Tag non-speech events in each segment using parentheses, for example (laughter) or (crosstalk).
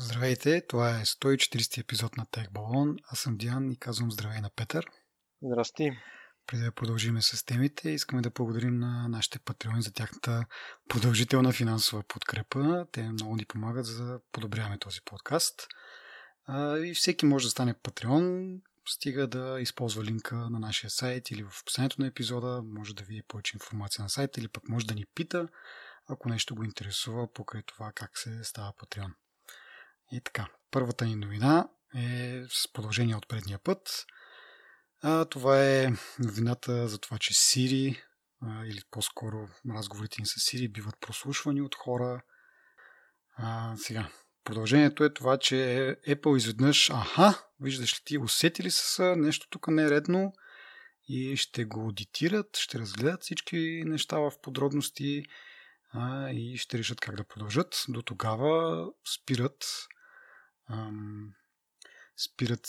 Здравейте, това е 140 епизод на Тех Балон. Аз съм Диан и казвам здравей на Петър. Здрасти. Преди да продължим с темите, искаме да благодарим на нашите патреони за тяхната продължителна финансова подкрепа. Те много ни помагат за да подобряваме този подкаст. И всеки може да стане патреон, стига да използва линка на нашия сайт или в описанието на епизода, може да види повече информация на сайта или пък може да ни пита, ако нещо го интересува покрай това как се става патреон. И така, първата ни новина е с продължение от предния път. А, това е новината за това, че а, или по-скоро разговорите ни с Siri, биват прослушвани от хора. А, сега, продължението е това, че Apple изведнъж, аха, виждаш ли ти, усетили са нещо тук не е редно и ще го аудитират, ще разгледат всички неща в подробности а, и ще решат как да продължат. До тогава спират ам, спират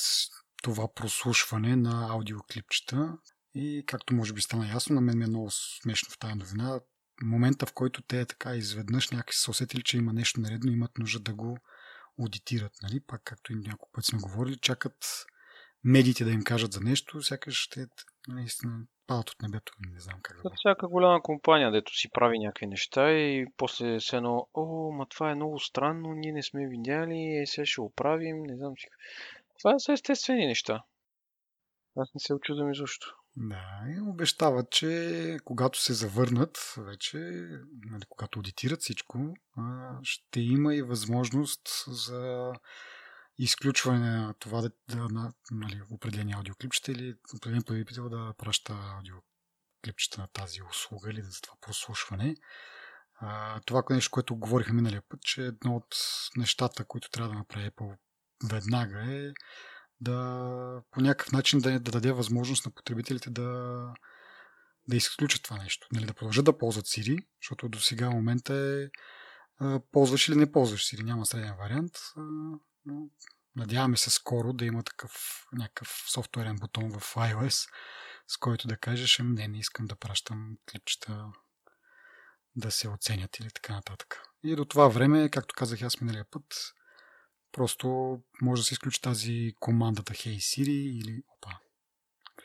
това прослушване на аудиоклипчета. И както може би стана ясно, на мен ми е много смешно в тази новина. Момента, в който те така изведнъж някакси са усетили, че има нещо наредно, имат нужда да го аудитират. Нали? Пак, както и няколко пъти сме говорили, чакат медиите да им кажат за нещо, сякаш ще наистина падат от небето. Не знам как да Всяка голяма компания, дето си прави някакви неща и после се едно, о, ма това е много странно, ние не сме видяли, е, сега ще оправим, не знам си. Това са естествени неща. Аз не се очудвам изобщо. Да, и обещават, че когато се завърнат вече, нали, когато аудитират всичко, ще има и възможност за изключване на това да, да на нали, определени аудиоклипчета или определен потребител да праща аудиоклипчета на тази услуга или за това прослушване. А, това нещо, което говорихме миналия път, че едно от нещата, които трябва да направи Apple веднага е да по някакъв начин да, да даде възможност на потребителите да, да изключат това нещо. Нали, да продължат да ползват Siri, защото до сега момента е ползваш или не ползваш Siri. Няма среден вариант. Но надяваме се скоро да има такъв някакъв софтуерен бутон в iOS, с който да кажеш, ами не, не искам да пращам клипчета да се оценят или така нататък. И до това време, както казах аз миналия път, просто може да се изключи тази командата Hey Siri или... Опа,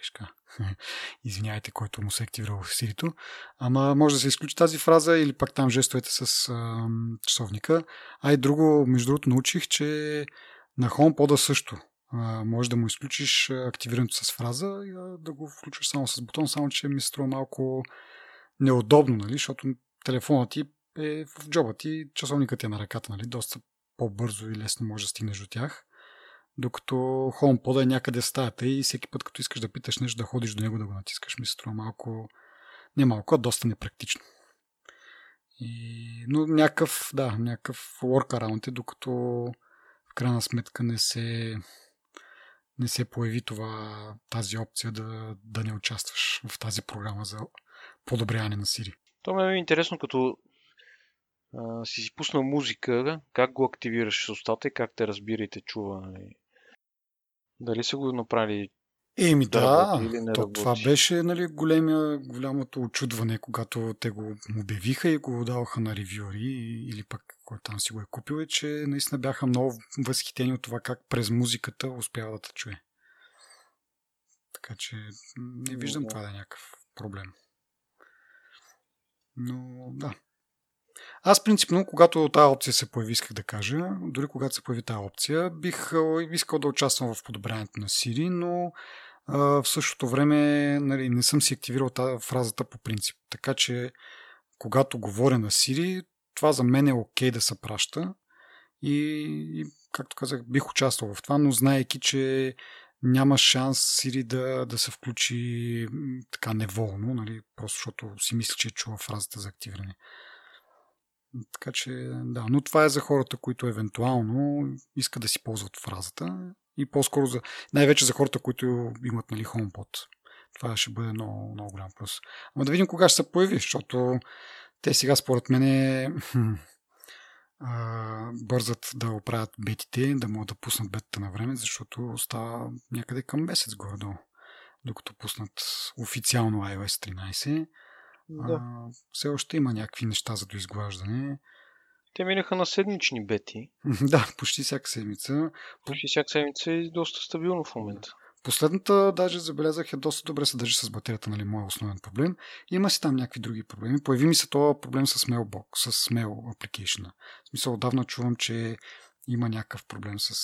грешка. (laughs) Извинявайте, който му се е активирал в Siri-то. Ама може да се изключи тази фраза или пак там жестовете с а, часовника. А и друго, между другото, научих, че на HomePod също. А, може да му изключиш активирането с фраза и да го включиш само с бутон, само че ми се струва малко неудобно, нали? защото телефонът ти е в джоба ти, часовникът е на ръката, нали? доста по-бързо и лесно може да стигнеш до тях. Докато HomePod е някъде в стаята и всеки път, като искаш да питаш нещо, да ходиш до него да го натискаш, ми се струва малко, не малко, а доста непрактично. И, но някакъв, да, някакъв workaround е, докато в крайна сметка не се, не се появи това, тази опция да, да не участваш в тази програма за подобряване на Siri. То ме е интересно, като а, си си пуснал музика, как го активираш с устата и как те разбира и те чува. Нали? Дали са го направили Еми да, да то, това беше нали, големия, голямото очудване, когато те го обявиха и го даваха на ревюри или пък който там си го е купил, е, че наистина бяха много възхитени от това как през музиката успява да те чуе. Така че не виждам да. това да е някакъв проблем. Но да. Аз принципно, когато тази опция се появи, исках да кажа, дори когато се появи тази опция, бих искал да участвам в подобряването на Siri, но а, в същото време нали, не съм си активирал тази фразата по принцип. Така че, когато говоря на Siri, това за мен е окей okay да се праща. И, и, както казах, бих участвал в това, но знаеки, че няма шанс Siri да, да се включи така неволно, нали, просто защото си мисля, че е чува фразата за активиране. Така че, да, но това е за хората, които евентуално искат да си ползват фразата и по-скоро за, най-вече за хората, които имат нали, HomePod. Това ще бъде много, много голям плюс. Ама да видим кога ще се появи, защото те сега според мен е, бързат да оправят бетите, да могат да пуснат бетата на време, защото остава някъде към месец горе-долу, докато пуснат официално iOS 13. Да. А, все още има някакви неща за доизглаждане. Те минаха на седмични бети. (laughs) да, почти всяка седмица. Почти всяка седмица е доста стабилно в момента. Последната, даже забелязах, е доста добре се държи с батерията, нали, моят основен проблем. Има си там някакви други проблеми. Появи ми се този проблем с Mailbox, с Mail Application. В смисъл, отдавна чувам, че има някакъв проблем с,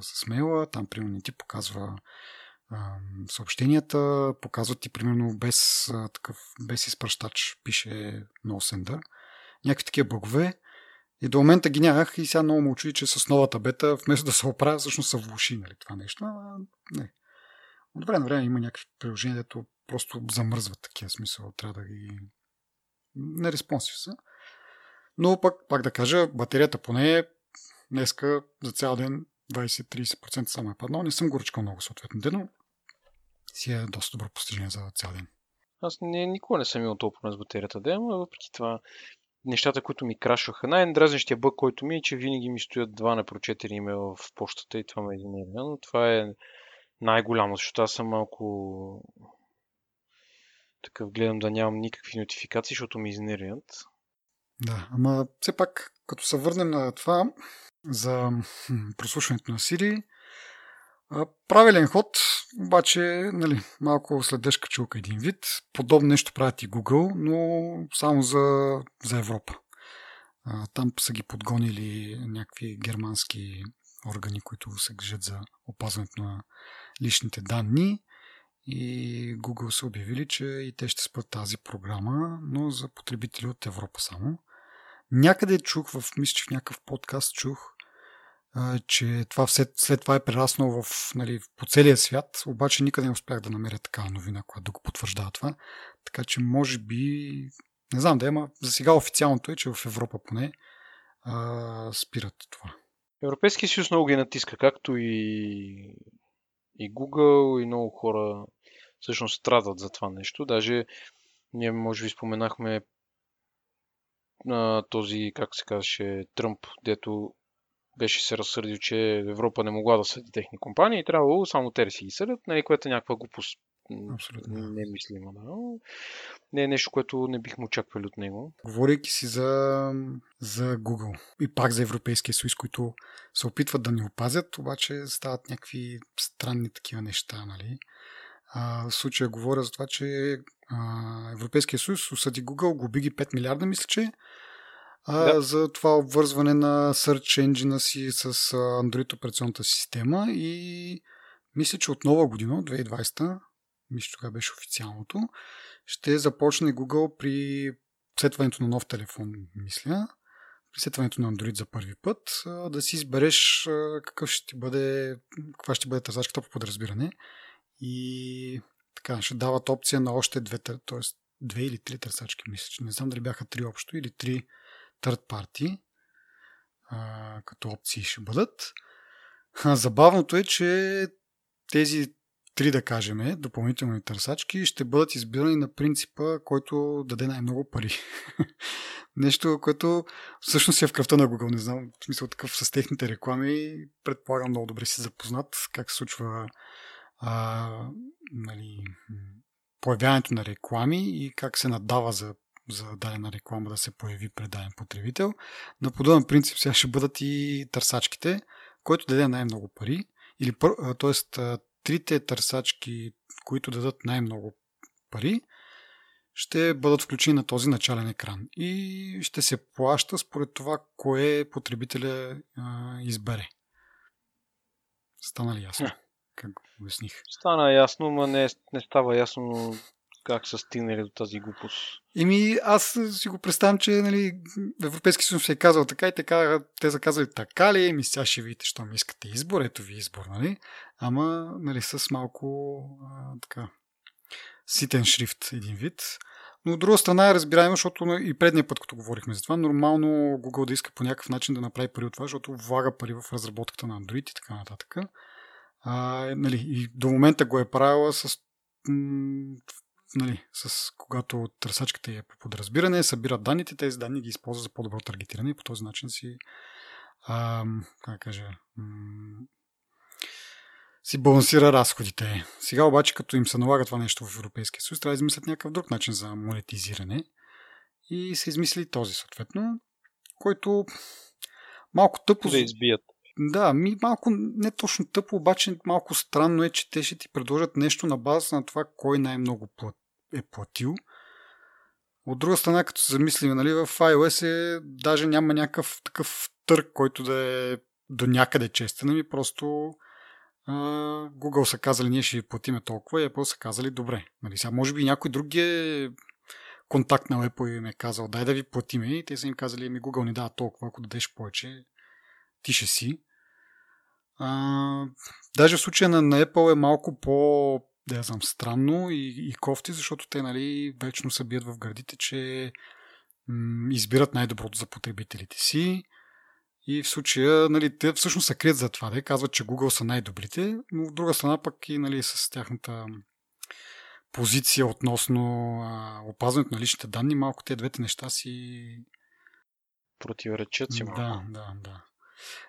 с мейла, там примерно не ти показва съобщенията, показват ти примерно без, такъв, без изпращач, пише no sender. Някакви такива бъгове. И до момента ги нямах и сега много му очуди, че с новата бета, вместо да се оправя, всъщност се влуши нали, това нещо. А, не. От време на време има някакви приложения, дето просто замръзват такива смисъл. Трябва да ги... Не респонсив са. Но пък, пак да кажа, батерията поне днеска за цял ден 20-30% само е паднал. Не съм горчкал много съответно ден, си е доста добро постижение за цял ден. Аз не, никога не съм имал толкова с батерията ден, но въпреки това нещата, които ми крашваха. Най-дразнещия бък, който ми е, че винаги ми стоят два непрочетени имейла в почтата и това ме измеря. Но това е най-голямо, защото аз съм малко такъв гледам да нямам никакви нотификации, защото ми изнервят. Да, ама все пак, като се върнем на това за прослушването на Siri, правилен ход, обаче нали, малко след дъжка чулка един вид. Подобно нещо правят и Google, но само за, за Европа. Там са ги подгонили някакви германски органи, които се грижат за опазването на личните данни и Google са обявили, че и те ще спрат тази програма, но за потребители от Европа само. Някъде чух, в, мисля, че в някакъв подкаст чух, че това след, след това е прераснало в, нали, по целия свят, обаче никъде не успях да намеря такава новина, която да го потвърждава това. Така че може би, не знам да има, за сега официалното е, че в Европа поне а, спират това. Европейския съюз много ги натиска, както и, и Google, и много хора всъщност страдат за това нещо. Даже ние може би споменахме на този, как се казваше, Тръмп, дето беше се разсърдил, че Европа не могла да съди техни компании и трябвало само те да си ги съдят, нали, което е някаква глупост. Абсолютно. Не е мислима, да. Не е нещо, което не бихме очаквали от него. Говорейки си за, за Google и пак за Европейския съюз, които се опитват да ни опазят, обаче стават някакви странни такива неща, нали? А, в случая говоря за това, че а, Европейския съюз осъди Google, губи ги 5 милиарда, мисля, че. А, да. за това обвързване на Search Engine си с Android операционната система и мисля, че от нова година, 2020, мисля, тогава беше официалното, ще започне Google при сетването на нов телефон, мисля, при сетването на Android за първи път, да си избереш какъв ще бъде, каква ще бъде търсачката по подразбиране. И така, ще дават опция на още две, т.е. две или три търсачки, мисля, че не знам дали бяха три общо или три third party а, като опции ще бъдат. А, забавното е, че тези три, да кажем, допълнителни търсачки ще бъдат избирани на принципа, който даде най-много пари. (laughs) Нещо, което всъщност е в кръвта на Google. Не знам, в смисъл такъв с техните реклами. Предполагам много добре си запознат как се случва а, нали, появяването на реклами и как се надава за за дадена реклама да се появи пред даден потребител. На подобен принцип сега ще бъдат и търсачките, който даде най-много пари. Или, т.е. трите търсачки, които дадат най-много пари, ще бъдат включени на този начален екран. И ще се плаща според това, кое потребителя а, избере. Стана ли ясно? Как го обясних? Стана ясно, но не, не става ясно как са стигнали до тази глупост? Еми, аз си го представям, че нали, Европейски съюз се е казал така и така, те са казали така ли, еми сега ще видите, що ми искате избор, ето ви избор, нали? Ама, нали, с малко а, така ситен шрифт един вид. Но от друга страна е разбираемо, защото и предния път, като говорихме за това, нормално Google да иска по някакъв начин да направи пари от това, защото влага пари в разработката на Android и така нататък. А, нали, и до момента го е правила с нали, с, когато търсачката е по подразбиране, събират данните, тези данни ги използват за по-добро таргетиране и по този начин си а, как кажа, си балансира разходите. Сега обаче, като им се налага това нещо в Европейския съюз, трябва да измислят някакъв друг начин за монетизиране и се измисли този съответно. който малко тъпо... Да избият. Да, ми малко не точно тъпо, обаче малко странно е, че те ще ти предложат нещо на база на това кой най-много е платил. От друга страна, като се замислим, нали, в iOS е, даже няма някакъв такъв търг, който да е до някъде честен, ами просто а, Google са казали, ние ще ви платиме толкова и Apple са казали, добре. Нали, сега може би някой друг е контакт на Apple и им е казал, дай да ви платиме и те са им казали, ми Google ни дава толкова, ако дадеш повече, ти ще си. А, даже в случая на, на Apple е малко по да я знам, странно и, и кофти, защото те нали, вечно се бият в гърдите, че м- избират най-доброто за потребителите си. И в случая, нали, те всъщност се крият за това, да казват, че Google са най-добрите, но в друга страна пък и нали, с тяхната позиция относно а, опазването на личните данни, малко те двете неща си противоречат си малко. Да, да, да.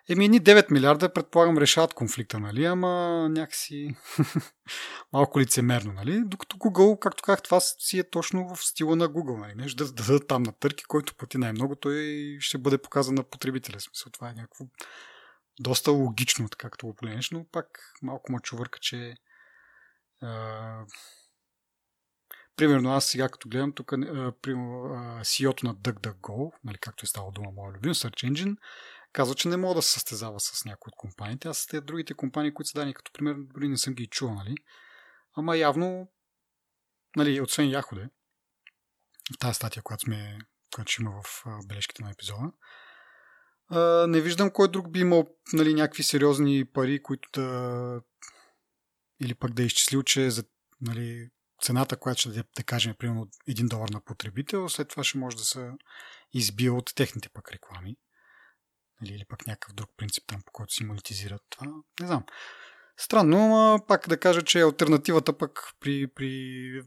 Еми, ни 9 милиарда, предполагам, решават конфликта, нали? Ама някакси (laughs) малко лицемерно, нали? Докато Google, както казах, това си е точно в стила на Google, нали? Нещо да дадат там на търки, който плати най-много, той ще бъде показан на потребителя. Смисъл, това е някакво доста логично, така като го погледнеш, но пак малко ма чувърка, че а... Примерно аз сега като гледам тук CEO-то на DuckDuckGo, нали, както е стало дума моя любим, Search Engine, казва, че не мога да се състезава с някои от компаниите. Аз тези другите компании, които са дани като пример, дори не съм ги чувал, нали? Ама явно, нали, освен Яходе, в тази статия, която, сме, която ще има в бележките на епизода, не виждам кой друг би имал нали, някакви сериозни пари, които да или пък да е изчислил, че за нали, цената, която ще даде, да кажем, примерно 1 долар на потребител, след това ще може да се избие от техните пък реклами. Нали, или пък някакъв друг принцип там, по който си монетизират това. Не знам. Странно, но пак да кажа, че альтернативата пък при, при,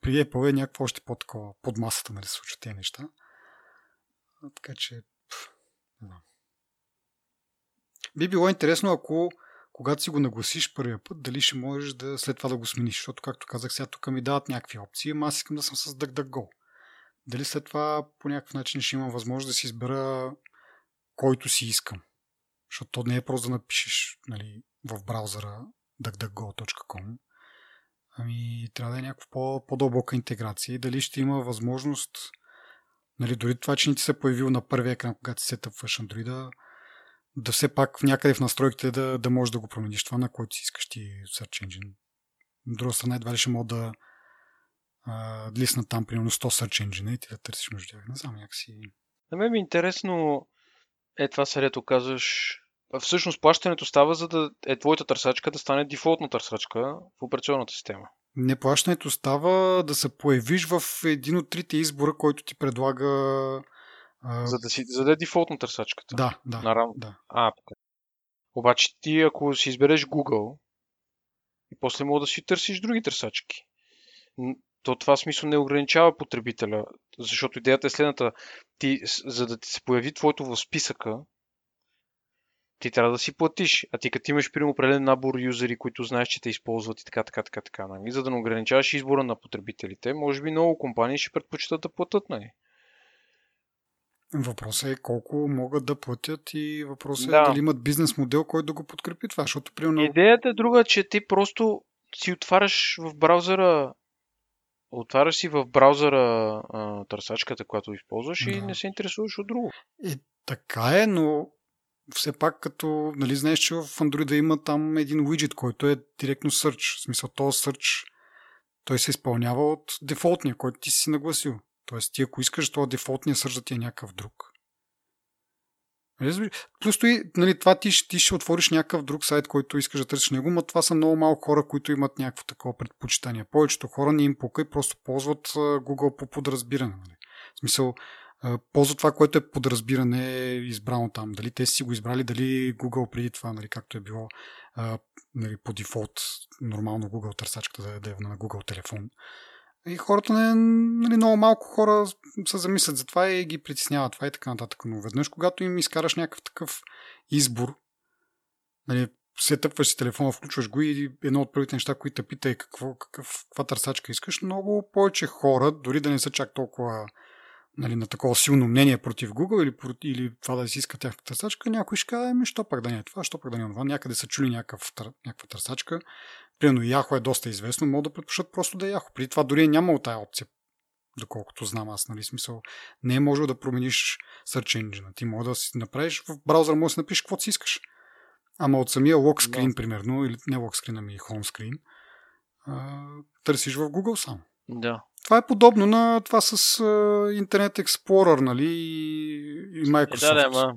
при Apple е някакво още по-такова, под масата, нали, се случват тези неща. Така че, пъл, не. Би било интересно, ако когато си го нагласиш първия път, дали ще можеш да след това да го смениш, защото, както казах, сега тук ми дават някакви опции, ама аз искам да съм с DuckDuckGo. Дали след това по някакъв начин ще имам възможност да си избера който си искам. Защото то не е просто да напишеш нали, в браузъра duckduckgo.com, ами трябва да е някаква по- по-дълбока интеграция дали ще има възможност нали, дори това, че не ти се появил на първия екран, когато си сетъпваш Android, да, все пак някъде в настройките да, да можеш да го промениш това, на който си искаш ти Search Engine. От друга страна, едва ли ще мога да а, лисна там примерно 100 Search Engine и ти да търсиш между тях. Не знам, някакси... На мен ми е интересно е, това ето казваш. Всъщност плащането става, за да е твоята търсачка да стане дефолтна търсачка в операционната система. Не плащането става да се появиш в един от трите избора, който ти предлага. А... За да си за да е дефолтна търсачката. Да, да. Наравно. да. А, така. Обаче ти, ако си избереш Google, и после мога да си търсиш други търсачки то това смисъл не ограничава потребителя, защото идеята е следната. Ти, за да ти се появи твоето в списъка, ти трябва да си платиш. А ти като имаш при определен набор юзери, които знаеш, че те използват и така, така, така, така, нали? за да не ограничаваш избора на потребителите, може би много компании ще предпочитат да платят, нали? Въпросът е колко могат да платят и въпросът е да. е дали имат бизнес модел, който да го подкрепи това, защото примерно... Идеята е друга, че ти просто си отваряш в браузъра отваряш си в браузъра а, търсачката, която използваш да. и не се интересуваш от друго. И така е, но все пак като, нали, знаеш, че в Android има там един виджет, който е директно search. В смисъл, този search, той се изпълнява от дефолтния, който ти си нагласил. Тоест, ти ако искаш този дефолтния search да ти е някакъв друг, плюс и нали, това ти, ти ще отвориш някакъв друг сайт, който искаш да търсиш него, но това са много малко хора, които имат някакво такова предпочитание. Повечето хора не им пука и просто ползват Google по подразбиране. Нали. В смисъл, ползват това, което е подразбиране избрано там. Дали те си го избрали, дали Google преди това, нали, както е било нали, по дефолт, нормално Google търсачката да, е на Google телефон. И хората, не, нали, много малко хора се замислят за това и ги притесняват това и така нататък. Но веднъж, когато им изкараш някакъв такъв избор, нали, се тъпваш си телефона, включваш го и едно от първите неща, които те пита е какво, какъв, каква търсачка искаш, много повече хора, дори да не са чак толкова нали, на такова силно мнение против Google или, или това да си иска тяхната търсачка, някой ще каже, ами, що пак да не е това, що пак да не е това. Някъде са чули някакъв, някаква търсачка. Примерно Яхо е доста известно, могат да предпочитат просто да е Яхо. Преди това дори е нямало тая опция, доколкото знам аз, нали, смисъл. Не е можел да промениш Search Engine. Ти може да си направиш в браузър, може да си напишеш каквото си искаш. Ама от самия локскрин, да. примерно, или не локскрин, ами хомскрин, търсиш в Google само. Да. Това е подобно на това с Internet Explorer, нали, и Microsoft. Е, да, да, ма,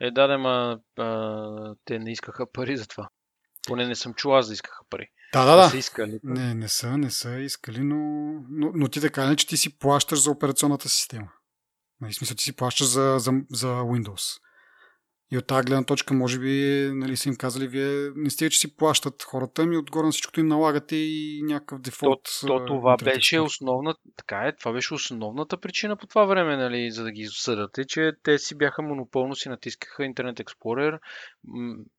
е, да, да, ма, а, те не искаха пари за това. Поне не съм чул аз да искаха пари. Да, да, да. Са искали. Не, не са, не са искали, но, но, но ти така не, че ти си плащаш за операционната система. Нали, смисъл, ти си плащаш за, за, за Windows. И от тази гледна точка, може би, нали, са им казали, вие не сте, че си плащат хората, ми отгоре на всичкото им налагате и някакъв дефолт. То, то това беше основна, така е, това беше основната причина по това време, нали, за да ги съдате, че те си бяха монополно, си натискаха Internet Explorer,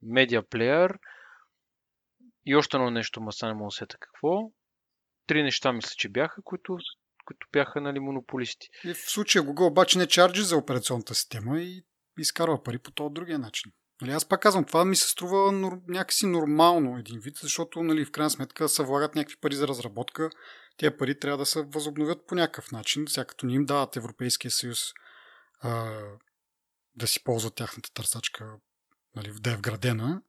Media Player и още едно нещо, ма не мога сета какво. Три неща мисля, че бяха, които които бяха нали, монополисти. И в случая Google обаче не чарджи за операционната система и изкарва пари по този другия начин. Нали, аз пак казвам, това ми се струва нор... някакси нормално един вид, защото нали, в крайна сметка се влагат някакви пари за разработка. Тези пари трябва да се възобновят по някакъв начин, сега като ни им дават Европейския съюз а, да си ползват тяхната търсачка, нали, да е вградена,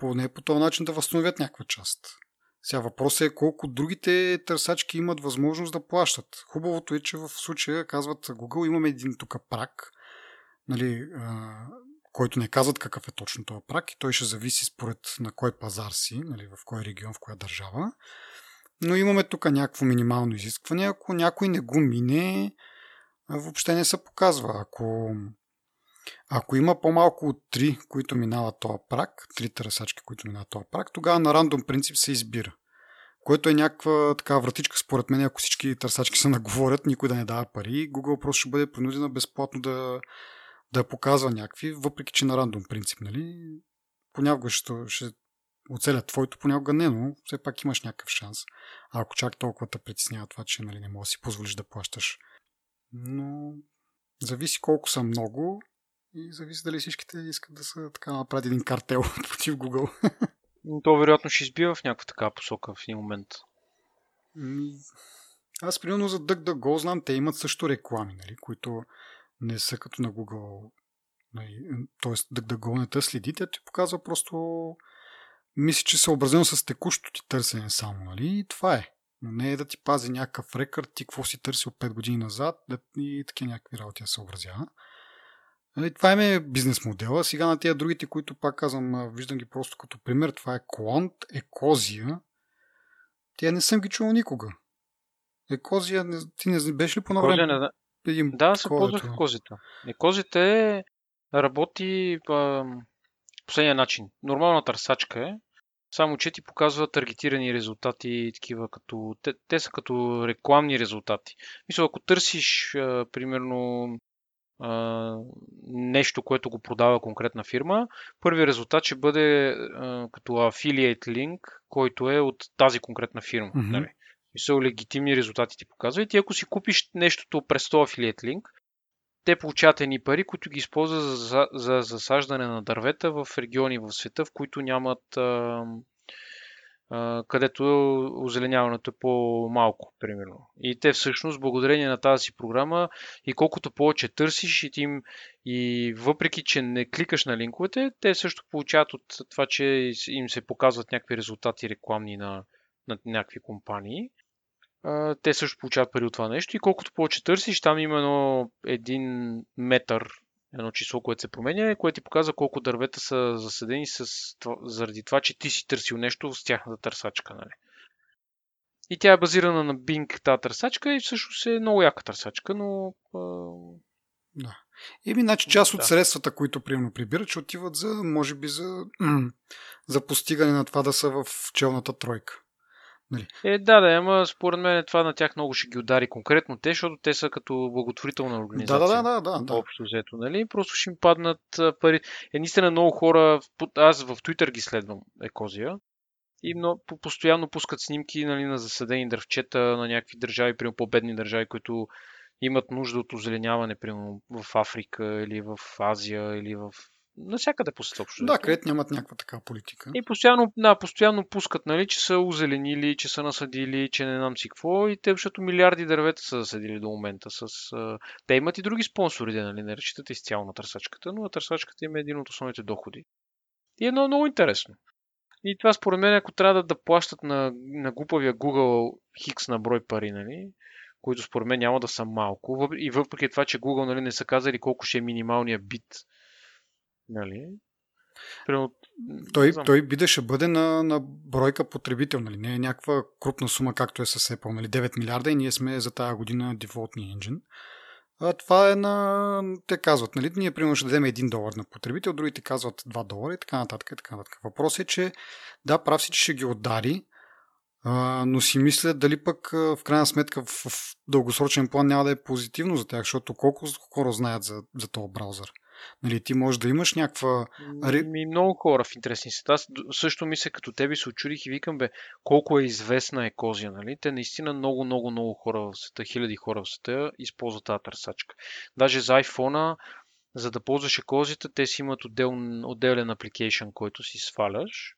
поне по този начин да възстановят някаква част. Сега въпросът е колко другите търсачки имат възможност да плащат. Хубавото е, че в случая казват Google имаме един тук прак, нали, а, който не казват какъв е точно този прак и той ще зависи според на кой пазар си, нали, в кой регион, в коя държава. Но имаме тук някакво минимално изискване. Ако някой не го мине, въобще не се показва. Ако, ако има по-малко от 3, които минават този прак, 3 търсачки, които минават този прак, тогава на рандом принцип се избира. Което е някаква така вратичка, според мен, ако всички търсачки се (laughs) наговорят, никой да не дава пари, Google просто ще бъде принудена безплатно да, да показва някакви, въпреки че на рандом принцип, нали? Понякога ще, ще оцелят твоето, понякога не, но все пак имаш някакъв шанс. А ако чак толкова те притеснява това, че нали, не можеш да си позволиш да плащаш. Но зависи колко са много и зависи дали всичките искат да са така направят един картел (laughs) против Google. То вероятно ще избива в някаква така посока в един момент. Аз примерно за DuckDuckGo знам, те имат също реклами, нали, които не са като на Google. Нали, тоест го не те следи, тя ти показва просто мисли, че съобразено с текущото ти търсене само, нали? И това е. Но не е да ти пази някакъв рекърд, ти какво си търсил 5 години назад да, и такива някакви работи да съобразява. Нали, това е бизнес модела. Сега на тези другите, които пак казвам, виждам ги просто като пример, това е Quant, Екозия. Тя не съм ги чувал никога. Екозия, ти не беше ли по време? Не, един да, се ползвах козите. И козите работи по последния начин. Нормална търсачка е, само че ти показва таргетирани резултати, такива като... Те, те са като рекламни резултати. Мисля, ако търсиш, а, примерно, а, нещо, което го продава конкретна фирма, първият резултат ще бъде а, като affiliate link, който е от тази конкретна фирма. Mm-hmm. Нали? са легитимни резултати ти показва. И ти ако си купиш нещото през този афилиет линк, те получават едни пари, които ги използват за, за засаждане на дървета в региони в света, в които нямат а, където озеленяването е по-малко, примерно. И те всъщност, благодарение на тази програма, и колкото повече търсиш, и, им, и въпреки, че не кликаш на линковете, те също получават от това, че им се показват някакви резултати рекламни на, на някакви компании те също получават пари от това нещо. И колкото повече търсиш, там има едно, един метър, едно число, което се променя, което ти показва колко дървета са заседени с, заради това, че ти си търсил нещо с тяхната търсачка. Нали? И тя е базирана на Bing, тази търсачка, и всъщност е много яка търсачка, но... Да. Еми, значи част от да. средствата, които приемно прибират, ще отиват за, може би, за, (clears throat) за постигане на това да са в челната тройка. Нали? Е, да, да, ама според мен това на тях много ще ги удари конкретно те, защото те са като благотворителна организация. Да, да, да, да. да. Общо взето, нали? Просто ще им паднат пари. Е, наистина много хора, аз в Twitter ги следвам Екозия, и много, постоянно пускат снимки нали, на заседени дървчета на някакви държави, примерно по-бедни държави, които имат нужда от озеленяване, примерно в Африка или в Азия или в навсякъде по света. Да, където нямат някаква така политика. И постоянно, да, постоянно пускат, нали, че са озеленили, че са насадили, че не знам си какво. И те, защото милиарди дървета са засадили до момента. С, а... Те имат и други спонсори, нали, не разчитат изцяло на търсачката, но търсачката им е един от основните доходи. И е много, много интересно. И това според мен, ако трябва да, да плащат на, на глупавия Google Хикс на брой пари, нали, които според мен няма да са малко, и въпреки това, че Google нали, не са казали колко ще е минималния бит, нали, Примерно, той, той би да ще бъде на, на бройка потребител, нали? Не е някаква крупна сума, както е с Apple, нали? 9 милиарда и ние сме за тази година дефолтния енджин. А това е на... Те казват, нали, ние примерно ще дадем 1 долар на потребител, другите казват 2 долара и така нататък. И така нататък. Въпросът е, че да, прав си, че ще ги отдари, а, но си мисля дали пък в крайна сметка в, в дългосрочен план няма да е позитивно за тях, защото колко хора знаят за, за този браузър. Нали, ти можеш да имаш някаква... Ми, много хора в интересни сета. Аз също мисля, като тебе се очудих и викам, бе, колко е известна екозия, нали? Те наистина много, много, много хора в света, хиляди хора в света използват тази търсачка. Даже за iPhone, за да ползваш екозията, те си имат отдел, отделен апликейшн, който си сваляш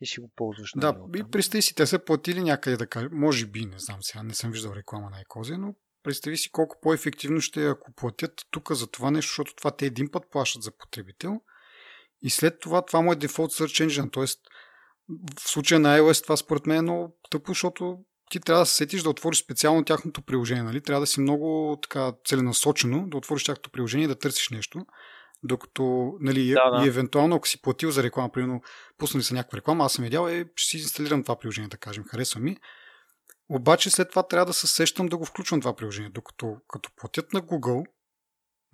и си го ползваш. Да, и представи си, те са платили някъде да кажа, може би, не знам сега, не съм виждал реклама на Екозия, но представи си колко по-ефективно ще е ако платят тук за това нещо, защото това те един път плащат за потребител и след това това му е дефолт search engine, т.е. в случая на iOS това според мен е много тъпо, защото ти трябва да се сетиш да отвориш специално тяхното приложение, нали? Трябва да си много така целенасочено да отвориш тяхното приложение и да търсиш нещо. Докато, нали, да, да. и евентуално, ако си платил за реклама, примерно, пуснали са някаква реклама, аз съм видял, е, ще си инсталирам това приложение, да кажем, харесва ми. Обаче след това трябва да се сещам да го включвам това приложение. Докато като платят на Google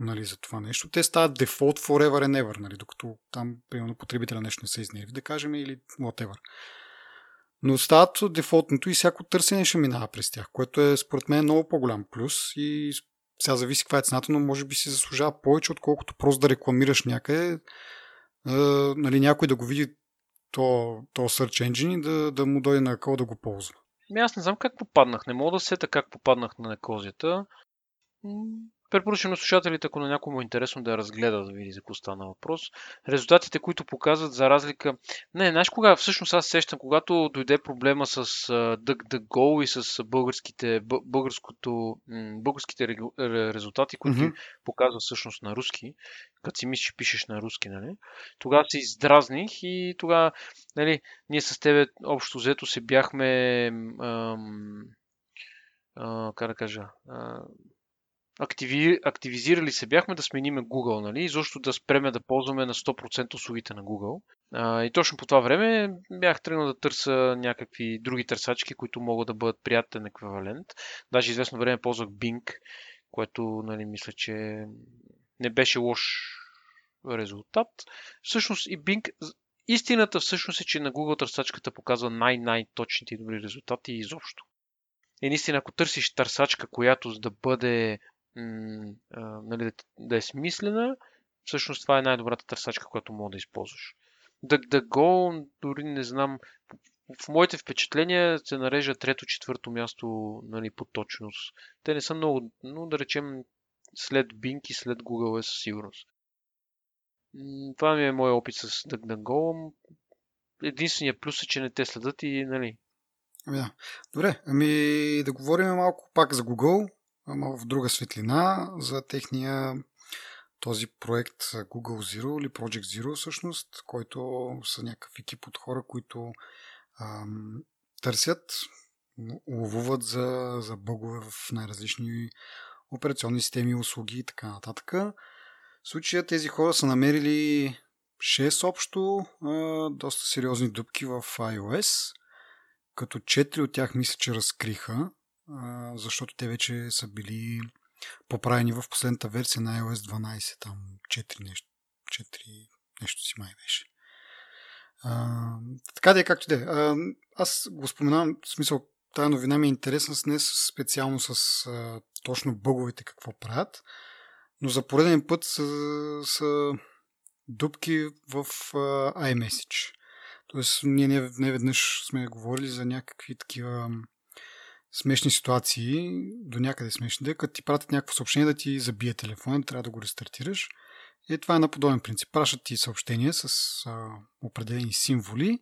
нали, за това нещо, те стават дефолт forever and ever, нали, докато там, примерно, потребителя нещо не се изневи, да кажем, или whatever. Но стават дефолтното и всяко търсене ще минава през тях, което е според мен много по-голям плюс и сега зависи каква е цената, но може би си заслужава повече, отколкото просто да рекламираш някъде, е, нали, някой да го види то, то search engine и да, да му дойде на къл да го ползва. Ми аз не знам как попаднах. Не мога да сета как попаднах на некозията. Препоръчвам на слушателите, ако на някой му е интересно да я разгледа, да види за какво стана въпрос. Резултатите, които показват за разлика... Не, знаеш кога всъщност аз сещам, когато дойде проблема с DuckDuckGo и с българските, българското, българските резултати, които mm-hmm. показват всъщност на руски, като си мислиш, че пишеш на руски, нали? Тогава се издразних и тогава, нали, ние с тебе общо взето се бяхме ам, а, как да кажа, а, активи, активизирали се бяхме да смениме Google, нали? И защо да спреме да ползваме на 100% услугите на Google. А, и точно по това време бях тръгнал да търся някакви други търсачки, които могат да бъдат приятен еквивалент. Даже известно време ползвах Bing, което, нали, мисля, че не беше лош резултат. Всъщност и Bing, истината всъщност е, че на Google търсачката показва най-най-точните и добри резултати изобщо. И наистина, ако търсиш търсачка, която да бъде нали, да е смислена, всъщност това е най-добрата търсачка, която мога да използваш. DuckDuckGo, дори не знам, в моите впечатления се нарежда трето-четвърто място нали, по точност. Те не са много, но да речем след Bing и след Google е със сигурност. Това ми е моят опит с DuckDuckGo. Единственият плюс е, че не те следят и нали. Да. Добре, ами да говорим малко пак за Google в друга светлина за техния този проект Google Zero или Project Zero всъщност, който са някакъв екип от хора, които ам, търсят, ловуват за, за бъгове в най-различни операционни системи, услуги и така нататък. В случая тези хора са намерили 6 общо а, доста сериозни дупки в iOS, като 4 от тях мисля, че разкриха защото те вече са били поправени в последната версия на iOS 12, там 4 нещо, 4 нещо си май беше. А, така да е, както да е. Аз го споменавам, в смисъл, тази новина ми е интересна не специално с а, точно бъговете какво правят, но за пореден път са, са дупки в а, iMessage. Тоест, ние не, не веднъж сме говорили за някакви такива смешни ситуации, до някъде смешни, да като ти пратят някакво съобщение да ти забие телефона, трябва да го рестартираш. И това е на подобен принцип. Пращат ти съобщение с а, определени символи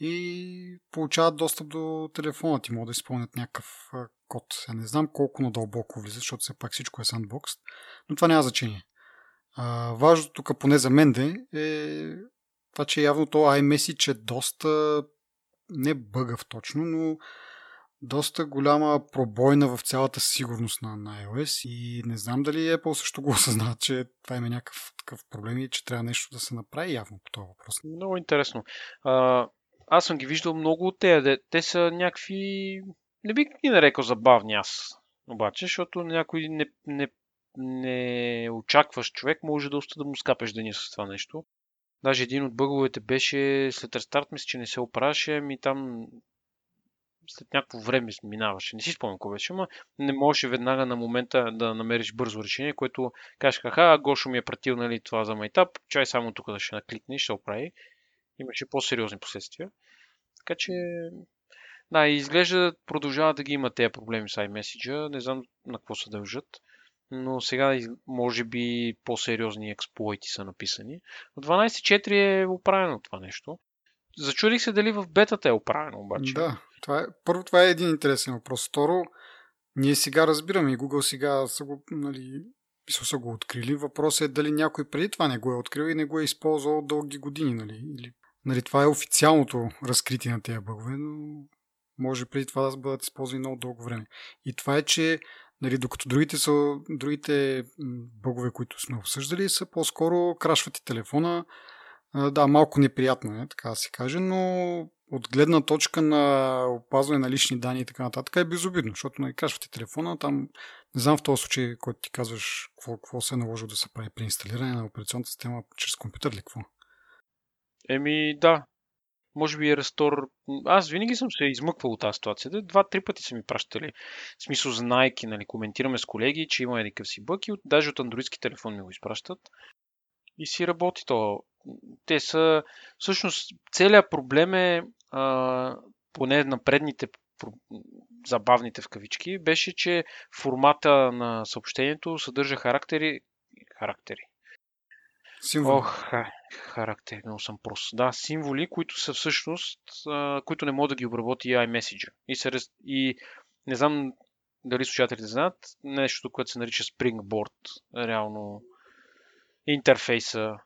и получават достъп до телефона ти. Могат да изпълнят някакъв а, код. Я не знам колко надълбоко влиза, защото все пак всичко е sandbox, но това няма значение. А, важното тук, поне за мен е това, че явно то iMessage е доста не бъгав точно, но доста голяма пробойна в цялата сигурност на, на iOS и не знам дали Apple също го (laughs) осъзнават, че това има някакъв такъв проблем и че трябва нещо да се направи явно по този въпрос. Много интересно. А, аз съм ги виждал много от тези. Те са някакви... Не бих ги нарекал забавни аз. Обаче, защото някой не, не, не очакваш човек, може да уста да му скапеш деня с това нещо. Даже един от бъговете беше след рестарт, мисля, че не се оправяше, ми там след някакво време минаваше. Не си спомням какво беше, но не можеше веднага на момента да намериш бързо решение, което кажеш, хаха, Гошо ми е пратил нали, това за майтап, чай само тук да ще накликне и ще оправи. Имаше по-сериозни последствия. Така че, да, изглежда продължава да ги има тези проблеми с iMessage. Не знам на какво се дължат но сега може би по-сериозни експлойти са написани. В 12.4 е оправено това нещо. Зачудих се дали в бетата е оправено обаче. Да, това е, първо това е един интересен въпрос. Второ, ние сега разбираме и Google сега са го, нали, са го открили. Въпросът е дали някой преди това не го е открил и не го е използвал дълги години. Нали? Или, нали, това е официалното разкритие на тези бъгове, но може преди това да бъдат използвани много дълго време. И това е, че Нали, докато другите, са, другите бъгове, които сме обсъждали, са по-скоро крашвате телефона. Да, малко неприятно е, така да се каже, но от гледна точка на опазване на лични данни и така нататък е безобидно, защото нали, крашвате телефона, там не знам в този случай, който ти казваш какво, какво се е наложило да се прави при инсталиране на операционната система чрез компютър ли какво? Еми да, може би е рестор. Аз винаги съм се измъквал от тази ситуация. Два-три пъти са ми пращали. В смисъл, знайки, нали, коментираме с колеги, че има едикъв си бък и даже от андроидски телефон ми го изпращат. И си работи то. Те са... Всъщност, целият проблем е, а, поне на предните забавните в кавички, беше, че формата на съобщението съдържа характери, характери, Символи. Ох, характер, много съм прост. Да, символи, които са всъщност, а, които не могат да ги обработи iMessage. И, се, и не знам дали слушателите знаят, нещо, което се нарича Springboard, реално интерфейса.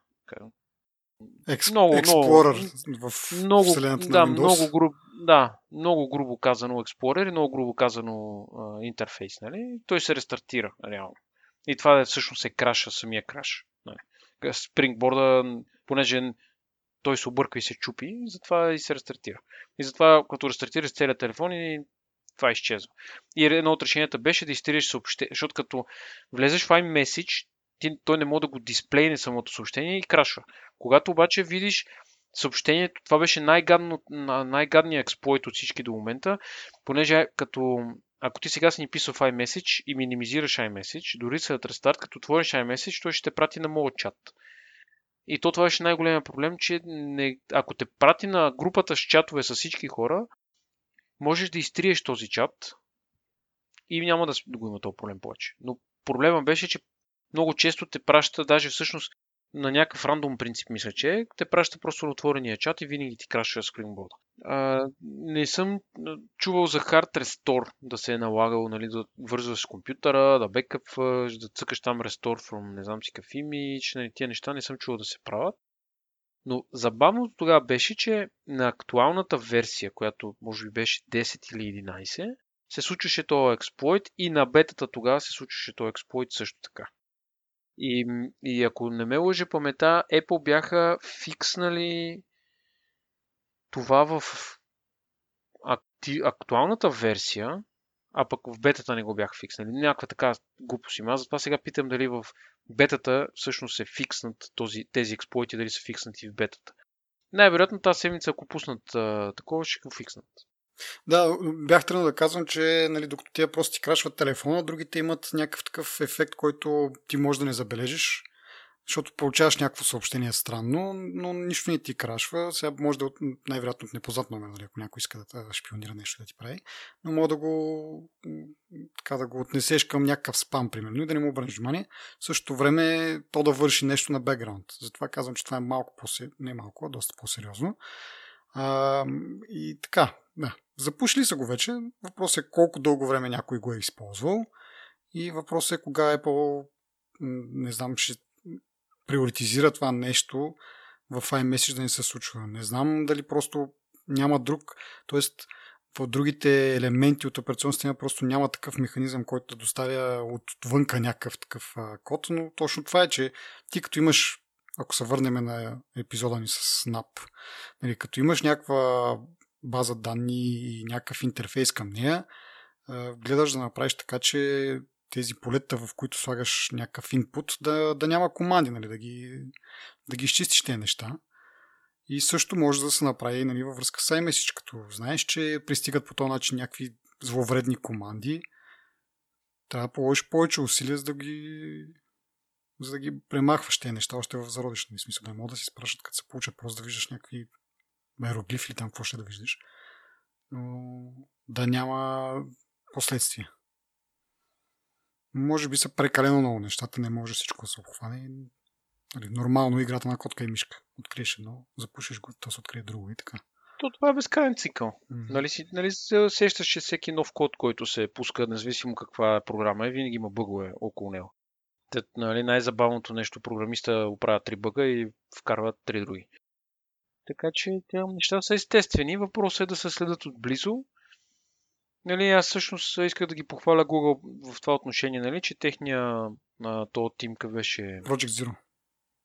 Екс, много, Explorer много, в много, вселената да, на Windows. Много груб, да, много грубо казано Explorer и много грубо казано а, интерфейс. Нали? Той се рестартира реално. И това всъщност е краша, самия краш. Нали? спрингборда, понеже той се обърква и се чупи, и затова и се рестартира. И затова, като рестартираш целият телефон, и това изчезва. И едно от решенията беше да изтриеш съобщение, защото като влезеш в iMessage, ти, той не може да го дисплейне самото съобщение и крашва. Когато обаче видиш съобщението, това беше най-гадно, най-гадният експлойт от всички до момента, понеже като ако ти сега си ни писал в iMessage и минимизираш iMessage, дори след рестарт, като отвориш iMessage, той ще те прати на моят чат. И то това беше най-големия проблем, че не, ако те прати на групата с чатове с всички хора, можеш да изтриеш този чат и няма да, го има този проблем повече. Но проблема беше, че много често те праща, даже всъщност на някакъв рандом принцип, мисля, че те праща просто отворения чат и винаги ти крашва скринборда. А, не съм чувал за Hard Restore да се е налагал нали, да вързваш с компютъра, да бекъпваш, да цъкаш там Restore from не знам си какъв имидж, нали, тия неща не съм чувал да се правят. Но забавното тогава беше, че на актуалната версия, която може би беше 10 или 11, се случваше този експлойт и на бетата тогава се случваше този експлойт също така. И, и ако не ме лъжи памета, Apple бяха фикснали това в актуалната версия, а пък в бетата не го бяха фикснали. Някаква така глупост има. Затова сега питам дали в бетата всъщност е фикснат този, тези експлойти, дали са фикснати в бетата. Най-вероятно тази седмица, ако пуснат а, такова, ще го фикснат. Да, бях тръгнал да казвам, че нали, докато тия просто ти крашват телефона, другите имат някакъв такъв ефект, който ти може да не забележиш. защото получаваш някакво съобщение странно, но нищо не ти крашва. Сега може да най-вероятно от непознат номер, нали, ако някой иска да, шпионира нещо да ти прави, но може да го, така, да го отнесеш към някакъв спам, примерно, и да не му обърнеш внимание. В същото време то да върши нещо на бекграунд. Затова казвам, че това е малко по не малко, а доста по-сериозно. А, и така, да. Запушили са го вече. Въпросът е колко дълго време някой го е използвал. И въпросът е кога е по не знам, ще приоритизира това нещо в iMessage да не се случва. Не знам дали просто няма друг, т.е. в другите елементи от операционната система просто няма такъв механизъм, който да доставя отвънка някакъв такъв код, но точно това е, че ти като имаш, ако се върнем на епизода ни с Snap, нали, като имаш някаква база данни и някакъв интерфейс към нея, гледаш да направиш така, че тези полета, в които слагаш някакъв инпут, да, да няма команди, нали, да, ги, да ги изчистиш тези неща. И също може да се направи нали, във връзка с iMessage, като знаеш, че пристигат по този начин някакви зловредни команди. Трябва да положиш повече усилия, за да ги, за да ги премахваш тези неща още в зародишния смисъл. Не могат да си спрашат, като се получат, просто да виждаш някакви иероглифи или там какво ще да виждаш. Но да няма последствия може би са прекалено много нещата, не може всичко да се обхване. Нали, нормално играта на котка и мишка. Откриеш едно, запушиш го, то се открие друго и така. То това е безкрайен цикъл. Mm-hmm. Нали, си, нали се сещаш, че всеки нов код, който се пуска, независимо каква е програма, е, винаги има бъгове около него. Те, нали, най-забавното нещо, програмиста оправя три бъга и вкарват три други. Така че тези неща са естествени. Въпросът е да се следят отблизо Нали, аз всъщност исках да ги похваля Google в това отношение, нали, че техния на този тимка беше... Project Zero.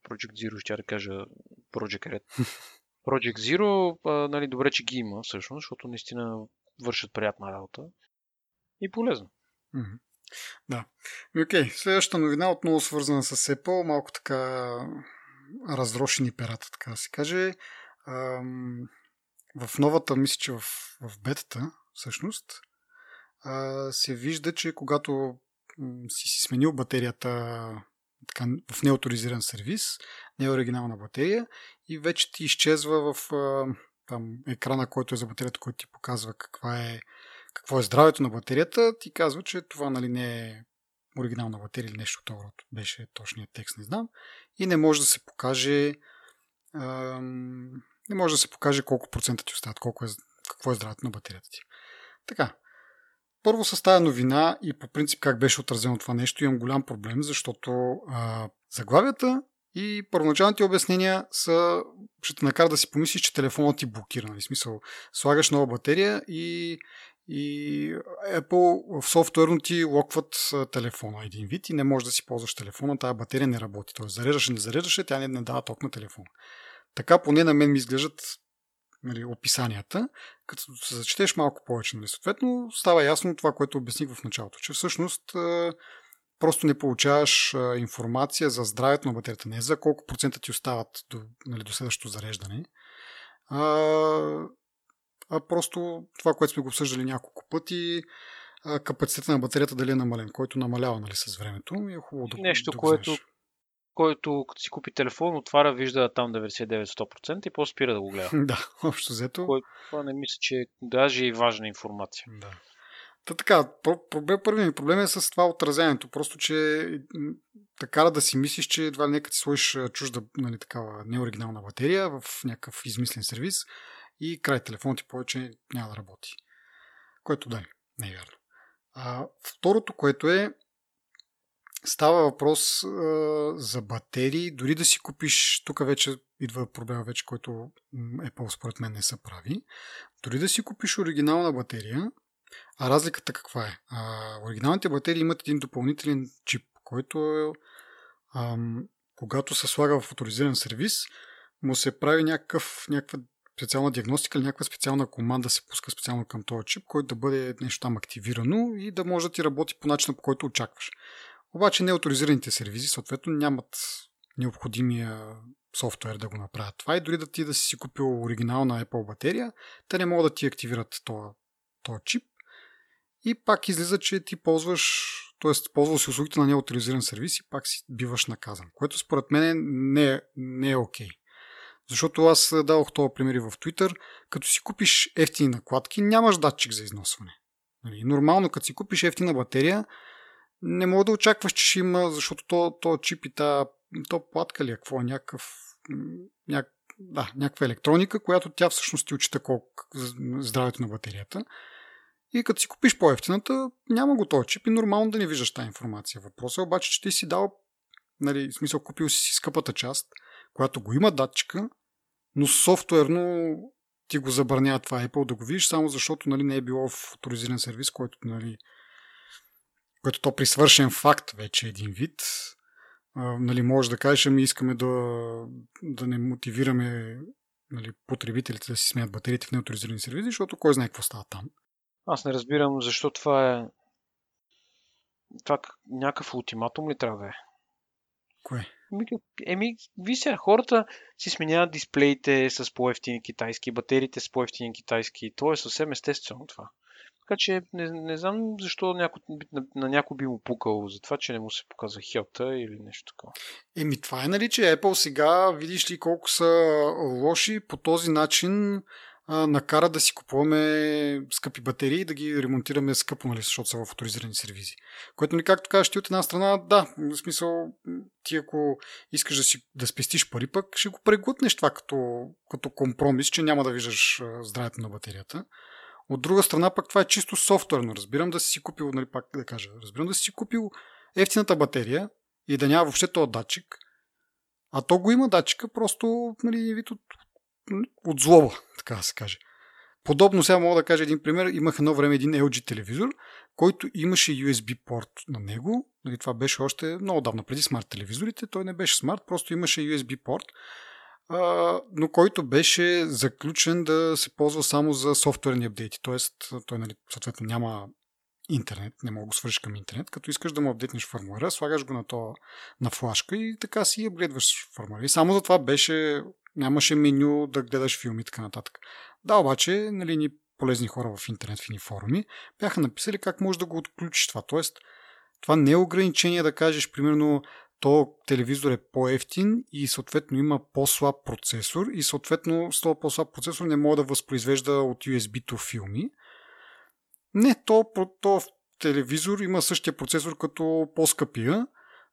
Project Zero, ще да кажа Project Red. (laughs) Project Zero, а, нали, добре, че ги има всъщност, защото наистина вършат приятна работа и полезно. Mm-hmm. Да. Окей, okay. следващата новина отново свързана с Apple, малко така разрошени перата, така да се каже. В новата, мисля, че в, в бетата, всъщност, а, се вижда, че когато си сменил батерията така, в неоторизиран сервис, не е оригинална батерия и вече ти изчезва в а, там, екрана, който е за батерията, който ти показва каква е, какво е здравето на батерията, ти казва, че това нали, не е оригинална батерия или нещо от Беше точният текст, не знам. И не може да се покаже ам, не може да се покаже колко процента ти остават, колко е, какво е здравето на батерията ти. Така, първо с тази новина и по принцип как беше отразено това нещо имам голям проблем, защото а, заглавията и първоначалните обяснения са, ще те накара да си помислиш, че телефонът ти блокира. Нали? Смисъл, слагаш нова батерия и, и Apple в софтуерно ти локват телефона един вид и не можеш да си ползваш телефона, тази батерия не работи. Тоест зареждаш не зареждаш, тя не, не дава ток на телефона. Така поне на мен ми изглеждат нали, описанията, като се зачетеш малко повече. Нали. Съответно, става ясно това, което обясних в началото, че всъщност просто не получаваш информация за здравето на батерията, не за колко процента ти остават до, нали, до следващото зареждане, а, а просто това, което сме го обсъждали няколко пъти, капацитета на батерията дали е намален, който намалява нали, с времето. И е хубаво да Нещо, да което който като си купи телефон, отваря, вижда там 99-100% и после спира да го гледа. (laughs) да, общо взето. Кой, това не мисля, че даже и важна информация. Да. Та така, проблем, първият ми проблем е с това отразяването. Просто, че така да си мислиш, че едва ли нека ти сложиш чужда, нали, такава неоригинална батерия в някакъв измислен сервис и край телефон ти повече няма да работи. Което да, не е вярно. А, второто, което е, Става въпрос а, за батерии. Дори да си купиш, тук вече идва проблема вече, който Apple според мен не са прави. Дори да си купиш оригинална батерия, а разликата каква е? А, оригиналните батерии имат един допълнителен чип, който е, а, когато се слага в авторизиран сервис, му се прави някакъв, някаква специална диагностика или някаква специална команда се пуска специално към този чип, който да бъде нещо там активирано и да може да ти работи по начина, по който очакваш. Обаче неауторизираните сервизи съответно нямат необходимия софтуер да го направят това и дори да ти да си купил оригинална Apple батерия, те не могат да ти активират този, чип и пак излиза, че ти ползваш т.е. ползвал си услугите на неауторизиран сервис и пак си биваш наказан, което според мен не е, не е окей. Защото аз давах това примери в Twitter, като си купиш ефтини накладки, нямаш датчик за износване. Нали? Нормално, като си купиш ефтина батерия, не мога да очакваш, че ще има, защото то, то чип и та, то платка ли е, какво е, някакъв, няк, да, някаква електроника, която тя всъщност ти учита колко здравето на батерията. И като си купиш по-ефтината, няма го този чип и нормално да не виждаш тази информация. Въпросът е обаче, че ти си дал, нали, в смисъл купил си си скъпата част, която го има датчика, но софтуерно ти го забранява това Apple да го видиш, само защото нали, не е било в авторизиран сервис, който, нали, който то при свършен факт вече е един вид. А, нали, може да кажеш, ами искаме да, да не мотивираме нали, потребителите да си смеят батериите в неавторизирани сервизи, защото кой знае какво става там. Аз не разбирам защо това е... Това някакъв ултиматум ли трябва да е? Кое? Еми, еми ви сега, хората си сменяват дисплеите с по-ефтини китайски, батериите с по-ефтини китайски. То е съвсем естествено това. Така че не, не знам защо някой, на, на някой би му пукал за това, че не му се показва хелта или нещо такова. Еми това е нали, че Apple сега видиш ли колко са лоши по този начин а, накара да си купуваме скъпи батерии и да ги ремонтираме скъпо, нали, защото са в авторизирани сервизи. Което, нали, както кажеш ти от една страна, да, в смисъл, ти ако искаш да, си, да спестиш пари, пък ще го преглътнеш това като, като компромис, че няма да виждаш здравето на батерията. От друга страна, пък това е чисто софтуерно. Разбирам да си купил, нали, пак да кажа, разбирам да си купил ефтината батерия и да няма въобще този датчик, а то го има датчика, просто нали, вид от, от злоба, (laughs) така да се каже. Подобно сега мога да кажа един пример. Имах едно време един LG телевизор, който имаше USB порт на него. Нали, това беше още много давно преди смарт телевизорите. Той не беше смарт, просто имаше USB порт, но който беше заключен да се ползва само за софтуерни апдейти. Тоест, той нали, съответно няма интернет, не мога да го свържиш към интернет. Като искаш да му апдейтнеш формуляра, слагаш го на, то, на флашка и така си апгрейдваш формуляра. И само за това беше нямаше меню да гледаш филми и така нататък. Да, обаче, нали, ни полезни хора в интернет, в форуми, бяха написали как можеш да го отключиш това. Тоест, това не е ограничение да кажеш, примерно, то телевизор е по-ефтин и съответно има по-слаб процесор и съответно с този по-слаб процесор не мога да възпроизвежда от USB-то филми. Не, то, то телевизор има същия процесор като по-скъпия,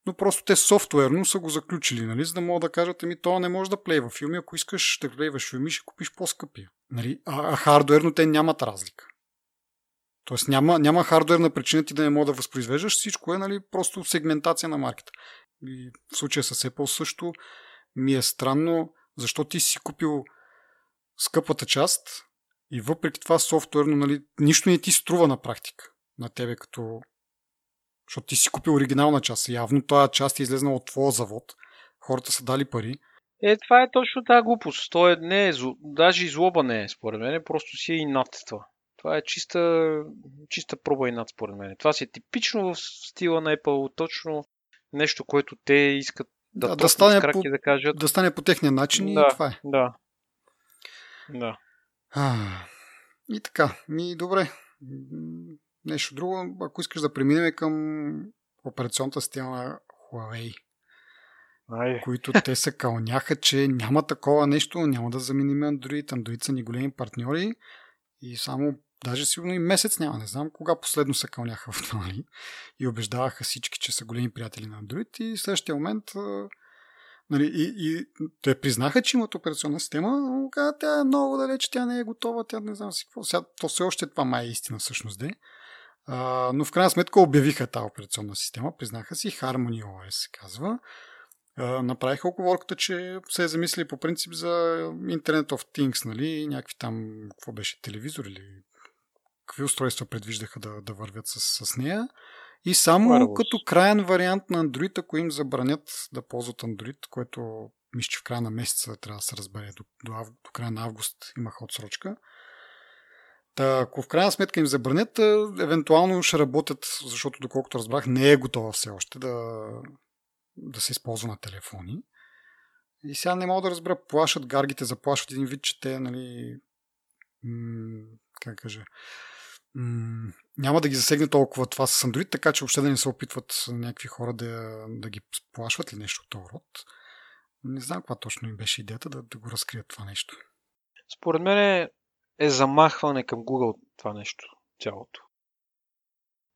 но просто те софтуерно са го заключили, нали, за да могат да кажат, ами то не може да плейва филми, ако искаш да плейваш филми, ще купиш по-скъпия. Нали? А, а хардуерно те нямат разлика. Тоест няма, няма хардуерна причина ти да не мога да възпроизвеждаш, всичко е нали, просто сегментация на маркета. И в случая с Apple също ми е странно, защо ти си купил скъпата част и въпреки това софтуерно нали, нищо не ти струва на практика на тебе като защото ти си купил оригинална част. Явно тази част е излезнала от твоя завод. Хората са дали пари. Е, това е точно тази глупост. То е, не е, даже и злоба не е, според мен. Просто си е и над това. Това е чиста, чиста проба и над, според мен. Това си е типично в стила на Apple. Точно нещо, което те искат да, да, да стане по, да кажат. Да стане по техния начин да, и това е. Да. Да. А, и така. Ми, добре нещо друго, ако искаш да преминем към операционната система на Huawei. Ай. които те се кълняха, че няма такова нещо, няма да заменим Android. Android са ни големи партньори и само даже сигурно и месец няма, не знам кога последно се кълняха в това нали? и убеждаваха всички, че са големи приятели на Android и в следващия момент нали, и, и те признаха, че имат операционна система, но тя е много далеч, тя не е готова, тя не знам си какво. Сега, то все още това май е истина всъщност, де. А, но в крайна сметка обявиха тази операционна система, признаха си, Harmony OS се казва. А, направиха оговорката, че се е замислили по принцип за Internet of Things, нали, някакви там, какво беше, телевизор или какви устройства предвиждаха да, да вървят с, с нея. И само Wireless. като крайен вариант на Android, ако им забранят да ползват Android, което мисля, че в края на месеца трябва да се разбере, до, до, до края на август имаха отсрочка, Та, ако в крайна сметка им забранят, евентуално ще работят, защото доколкото разбрах, не е готова все още да, да се използва на телефони. И сега не мога да разбера, плашат гаргите, заплашват един вид, че те, нали, м- как кажа, няма да ги засегне толкова това с Android, така че въобще да не се опитват някакви хора да, да ги сплашват или нещо от този род. Не знам каква точно им беше идеята да, да го разкрият това нещо. Според мен е, е замахване към Google това нещо, цялото.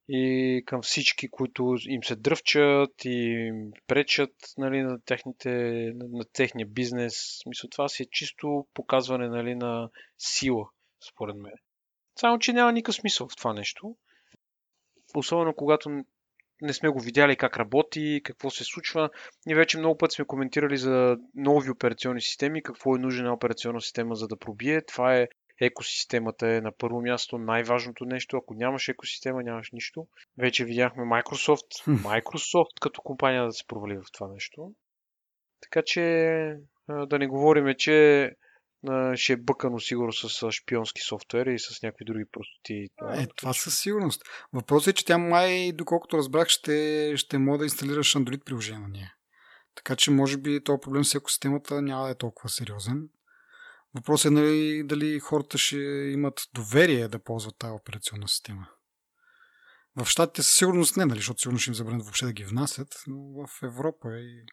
И към всички, които им се дръвчат и им пречат нали, на, техните, на, на техния бизнес. Мисля, това си е чисто показване нали, на сила, според мен. Само, че няма никакъв смисъл в това нещо. Особено когато не сме го видяли как работи, какво се случва. Ние вече много пъти сме коментирали за нови операционни системи, какво е нужна операционна система за да пробие. Това е екосистемата е на първо място най-важното нещо. Ако нямаш екосистема, нямаш нищо. Вече видяхме Microsoft, Microsoft като компания да се провали в това нещо. Така че да не говорим, че ще е бъкано сигурно с шпионски софтуер и с някакви други простоти. Е, това със сигурност. Въпросът е, че тя май, доколкото разбрах, ще, ще може да инсталираш Android приложение. Така че, може би, този проблем с екосистемата няма да е толкова сериозен. Въпросът е нали, дали хората ще имат доверие да ползват тази операционна система. В Штатите със сигурност не, нали, защото сигурно ще им забранят въобще да ги внасят, но в Европа и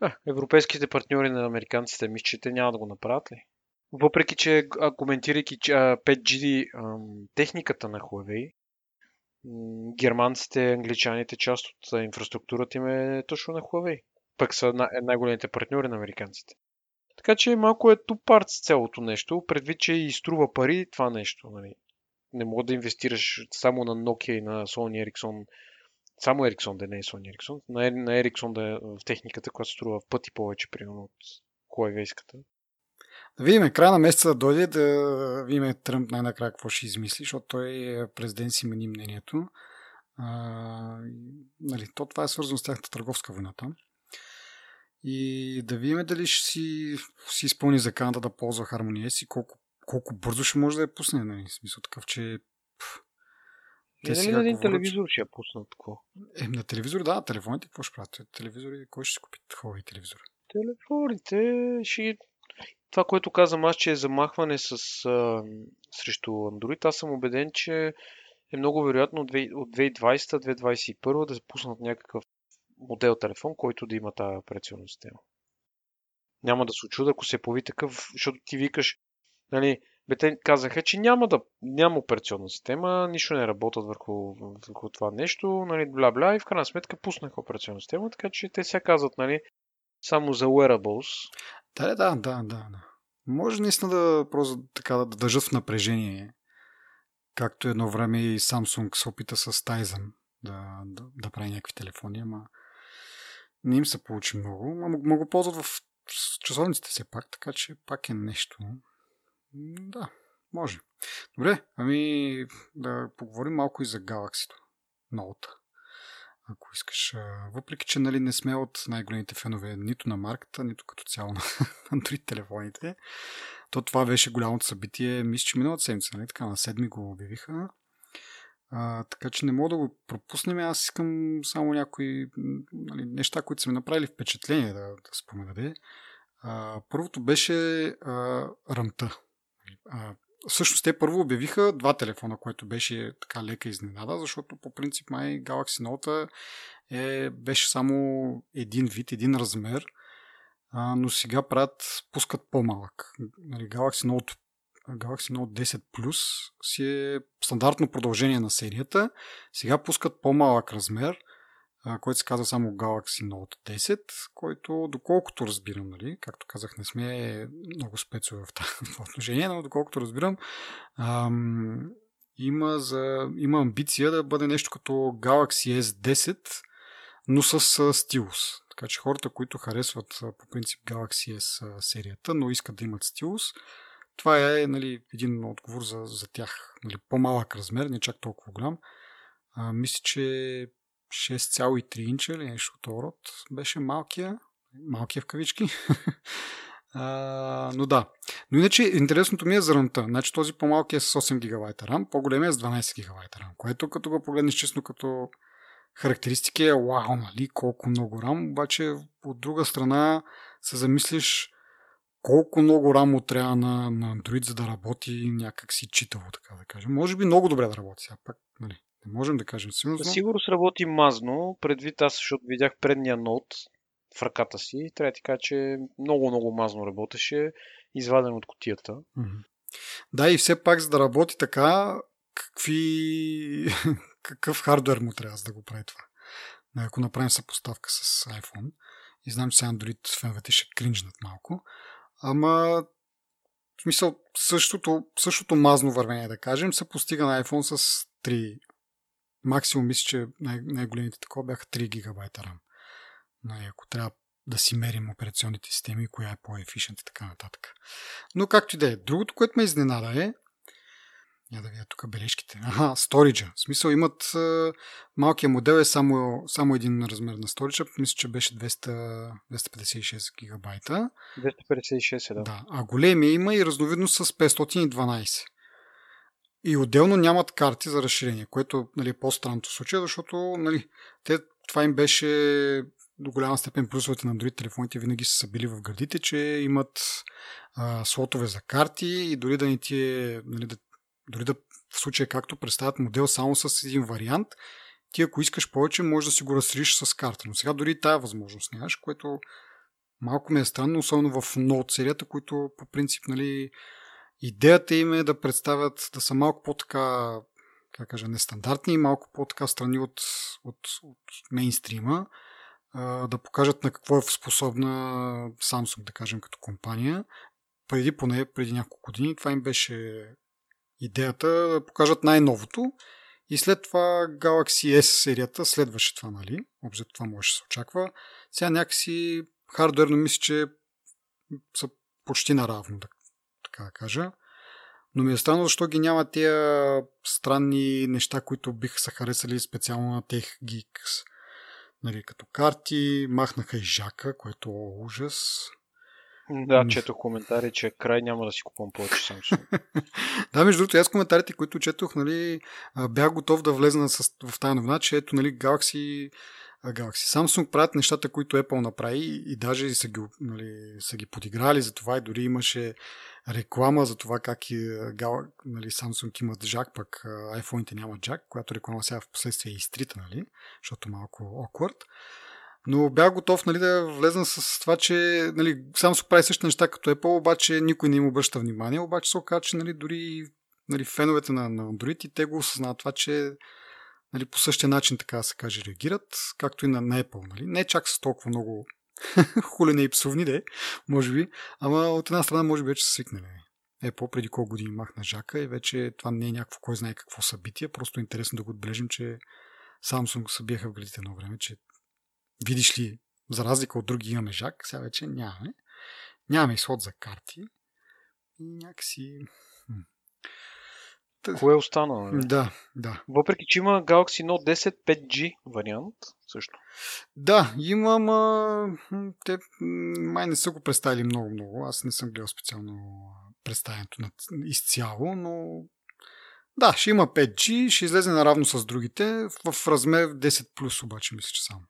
а, европейските партньори на американците, мисля, че те няма да го направят ли? Въпреки, че коментирайки 5G техниката на Huawei, германците, англичаните, част от инфраструктурата им е точно на Huawei. Пък са най-големите партньори на американците. Така че малко е тупарт цялото нещо, предвид, че и струва пари това нещо. Нали. Не мога да инвестираш само на Nokia и на Sony Ericsson само Ериксон да не е Sony Ericsson, на, на Ериксон да е в техниката, която струва в пъти повече, примерно от Huawei-ската. Да видим, края на месеца да дойде, да видим Тръмп най-накрая какво ще измисли, защото той е президент си мени мнението. А, нали, то това е свързано с тяхната търговска война там. И да видим дали ще си, си изпълни заканата да ползва хармония си, колко, колко бързо ще може да я пусне. Нали? Смисъл такъв, че те нали на един говорят... телевизор ще я пуснат какво? Е, на телевизор, да, телефоните какво ще правят? Телевизори, кой ще си купи хубави телевизори? Телефоните ще това, което казвам аз, че е замахване с, а, срещу Android, аз съм убеден, че е много вероятно от 2020-2021 да се пуснат някакъв модел телефон, който да има тази операционна система. Няма да се очуда, ако се появи такъв, защото ти викаш, нали, бе, те казаха, че няма, да, няма операционна система, нищо не работят върху, върху това нещо, нали, бла-бла, и в крайна сметка пуснаха операционна система, така че те сега казват, нали, само за wearables. Да, да, да, да. Може наистина да просто така да държат в напрежение, както едно време и Samsung се опита с Tizen да, да, да прави някакви телефони, ама не им се получи много. Ама го ползват в часовниците все пак, така че пак е нещо. Да, може. Добре, ами да поговорим малко и за Galaxy Note. Ако искаш. Въпреки, че нали, не сме от най-големите фенове нито на марката, нито като цяло (laughs) на Android телефоните, то това беше голямото събитие, мисля, че миналата седмица, нали? така на седми го обявиха. А, така че не мога да го пропуснем. Аз искам само някои нали, неща, които са ми направили впечатление да, да спомена. Първото беше а, ръмта. А, всъщност те първо обявиха два телефона, което беше така лека изненада, защото по принцип май Galaxy Note е, беше само един вид, един размер, а, но сега правят, пускат по-малък. Нали, Galaxy Note Galaxy Note 10 Plus си е стандартно продължение на серията. Сега пускат по-малък размер – който се казва само Galaxy Note 10, който доколкото разбирам, нали, както казах, не сме много спецове (laughs) в това отношение, но доколкото разбирам, ам, има, за, има амбиция да бъде нещо като Galaxy S10, но с стилус. Така че хората, които харесват по принцип Galaxy S серията, но искат да имат стилус, това е нали, един отговор за, за тях. Нали, по-малък размер, не чак толкова голям. А, мисля, че 6,3 инча или нещо от род беше малкия, малкия в кавички. (laughs) а, но да. Но иначе интересното ми е за. Значи този по-малкия е с 8 ГБ рам, по-големия е с 12 ГБ рам, което като го погледнеш честно като характеристики е вау, нали, колко много рам, обаче от друга страна се замислиш колко много рамо трябва на, на Android, за да работи някак си читаво, така да кажем. Може би много добре да работи. Сега пак, нали, не можем да кажем сигурно. Със сигурност работи мазно, предвид аз, защото видях предния ноут в ръката си. Трябва да ти кажа, че много, много мазно работеше, изваден от котията. Да, и все пак, за да работи така, какви... (laughs) какъв хардвер му трябва да го прави това? Ако направим съпоставка с iPhone, и знам, че Android феновете ще кринжнат малко, ама в смисъл същото, същото мазно вървение, да кажем, се постига на iPhone с 3 максимум мисля, че най- най-големите такова бяха 3 гигабайта RAM. Но ако трябва да си мерим операционните системи, коя е по-ефишент и така нататък. Но както и да е. Другото, което ме изненада е, я да видя тук бележките. Аха, сториджа. В смисъл имат а, малкия модел е само, само един размер на сториджа. Мисля, че беше 200, 256 гигабайта. 256 е, да. да. А големия има и разновидно с 512. И отделно нямат карти за разширение, което нали, е по-странното случай, защото нали, те, това им беше до голяма степен плюсовете на други телефоните винаги са били в градите, че имат а, слотове за карти и дори да не ти е, нали, да, дори да в случая както представят модел само с един вариант, ти ако искаш повече, можеш да си го разшириш с карта. Но сега дори тая възможност нямаш, което малко ми е странно, особено в Note серията, които по принцип нали, Идеята им е да представят, да са малко по-така, как кажа, нестандартни, малко по-така страни от, от, от мейнстрима, да покажат на какво е способна Samsung, да кажем, като компания. Преди поне, преди няколко години, това им беше идеята да покажат най-новото и след това Galaxy S серията следваше това, нали? Общо това може да се очаква. Сега някакси хардуерно мисля, че са почти наравно, да, така да кажа. Но ми е странно, защо ги няма тия странни неща, които биха се харесали специално на тех Geeks. Нали, като карти, махнаха и жака, което е ужас. Да, четох коментари, че край няма да си купувам повече Samsung. (laughs) да, между другото, аз коментарите, които четох, нали, бях готов да влезна в тази новина, че ето, нали, Galaxy Galaxy. Samsung правят нещата, които Apple направи и даже са ги, нали, са ги подиграли за това и дори имаше реклама за това как и, нали, Samsung имат джак, пък iPhone-ите нямат джак, която реклама сега в последствие е изтрита, нали, защото малко awkward. Но бях готов нали, да влезна с това, че нали, Samsung прави същите неща като Apple, обаче никой не им обръща внимание, обаче се оказа, че нали, дори нали, феновете на, на Android и те го осъзнават това, че нали, по същия начин, така да се каже, реагират, както и на, на Apple. Нали. Не чак с толкова много (laughs) хулени и псовни, де, може би, ама от една страна може би вече са свикнали. Apple преди колко години махна жака и вече това не е някакво кой знае какво събитие, просто е интересно да го отбележим, че Samsung се биеха в градите едно време, че видиш ли, за разлика от други имаме жак, сега вече нямаме. Нямаме изход за карти и някакси Кое е останало? Не? Нали? Да, да. Въпреки, че има Galaxy Note 10 5G вариант също. Да, имам. А, те май не са го представили много-много. Аз не съм гледал специално представянето на изцяло, но да, ще има 5G, ще излезе наравно с другите, в размер 10 плюс обаче мисля, че само.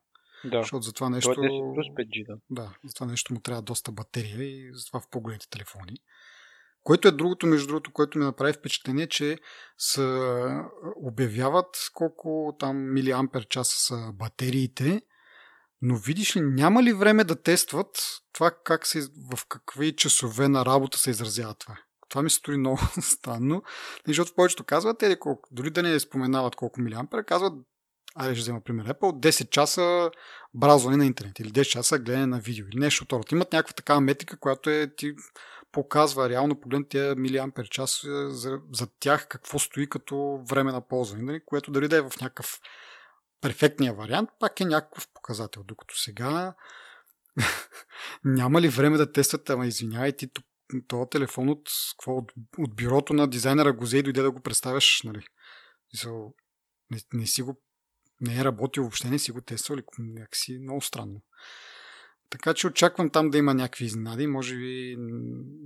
Да. Защото за това нещо... Това е 10 плюс 5G, да. Да, за това нещо му трябва доста батерия и затова в по-големите телефони. Което е другото, между другото, което ми направи впечатление, че са, обявяват колко там милиампер часа са батериите, но видиш ли, няма ли време да тестват това как се, в какви часове на работа се изразява това? Това ми се стори много (laughs) странно, защото повечето казват, еди колко, дори да не споменават колко милиампера, казват, айде ще взема пример Apple, 10 часа бразване на интернет или 10 часа гледане на видео или нещо от Имат някаква такава метрика, която е ти показва реално поглед тези милиампер час е, за, за тях какво стои като време на ползване, нали? което дали да е в някакъв перфектния вариант, пак е някакъв показател. Докато сега (laughs) няма ли време да тествате, ама извинявай, ти този телефон от, какво, от, от бюрото на дизайнера го взе и дойде да го представяш, нали? Не, не си го не е работил въобще, не си го тествал, някакси много странно. Така че очаквам там да има някакви изненади. Може би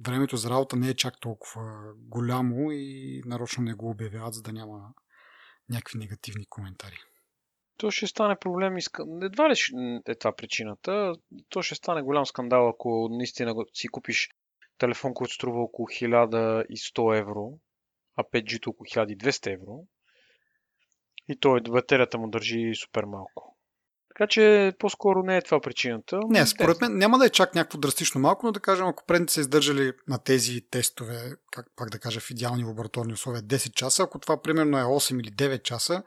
времето за работа не е чак толкова голямо и нарочно не го обявяват, за да няма някакви негативни коментари. То ще стане проблем. Едва ли е това причината. То ще стане голям скандал, ако наистина си купиш телефон, който струва около 1100 евро, а 5G около 1200 евро. И той батерията му държи супер малко. Така че по-скоро не е това причината. Не, според мен няма да е чак някакво драстично малко, но да кажем, ако предните са издържали на тези тестове, как пак да кажа, в идеални лабораторни условия 10 часа, ако това примерно е 8 или 9 часа,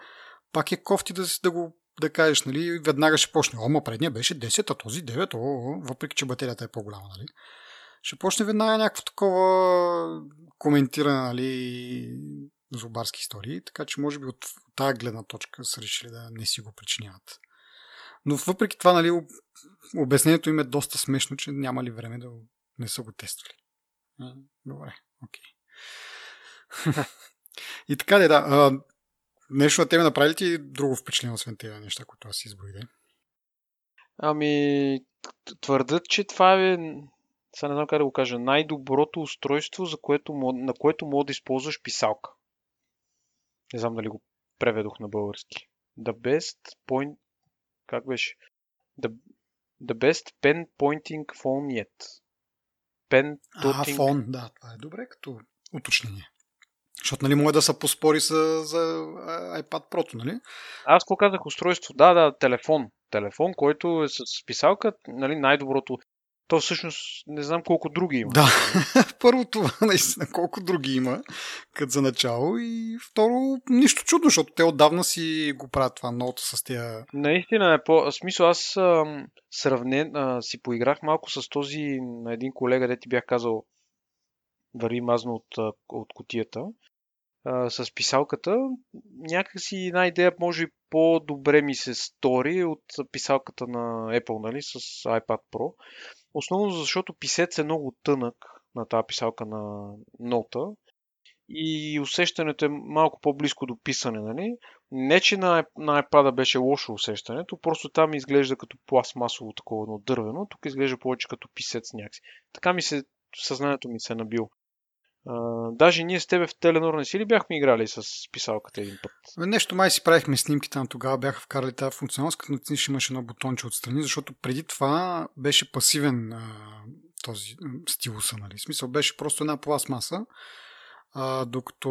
пак е кофти да, да го да кажеш, нали, веднага ще почне. Ома, предния беше 10, а този 9, о, о, въпреки че батерията е по-голяма, нали. Ще почне веднага някакво такова коментиране, нали, зубарски истории, така че може би от тази гледна точка са решили да не си го причиняват. Но въпреки това, нали, обяснението им е доста смешно, че няма ли време да не са го тествали. Добре, окей. Okay. (laughs) И така ли, да. нещо на тебе направи ли друго впечатление, освен тези неща, които аз изброих? Ами, твърдят, че това е, сега не знам как да го кажа, най-доброто устройство, за което, на което мога да използваш писалка. Не знам дали го преведох на български. The best point как беше? The, the best pen pointing phone yet. Pen toting... А, фон, да, това е добре като уточнение. Защото, нали, може да се поспори за, за iPad Pro, нали? Аз какво казах устройство? Да, да, телефон. Телефон, който е с писалка, нали, най-доброто то всъщност не знам колко други има. Да, (laughs) първо това (laughs) наистина колко други има, като за начало и второ нищо чудно, защото те отдавна си го правят това ноута с тия... Наистина е по... смисъл аз ам, сравнен, а, си поиграх малко с този на един колега, де ти бях казал върви мазно от, от котията а, с писалката. Някакси една идея може по-добре ми се стори от писалката на Apple, нали, с iPad Pro. Основно защото писец е много тънък на тази писалка на нота и усещането е малко по-близко до писане. Нали? Не, че на, на iPad беше лошо усещането, просто там изглежда като пластмасово такова едно дървено, тук изглежда повече като писец някакси. Така ми се, съзнанието ми се е набил. Даже ние с тебе в Теленор не си ли бяхме играли с писалката един път? Нещо май си правихме снимки там тогава, бяха вкарали тази функционалност, като натиснеш имаше едно бутонче отстрани, защото преди това беше пасивен а, този стилуса, нали? В смисъл беше просто една пластмаса, а, докато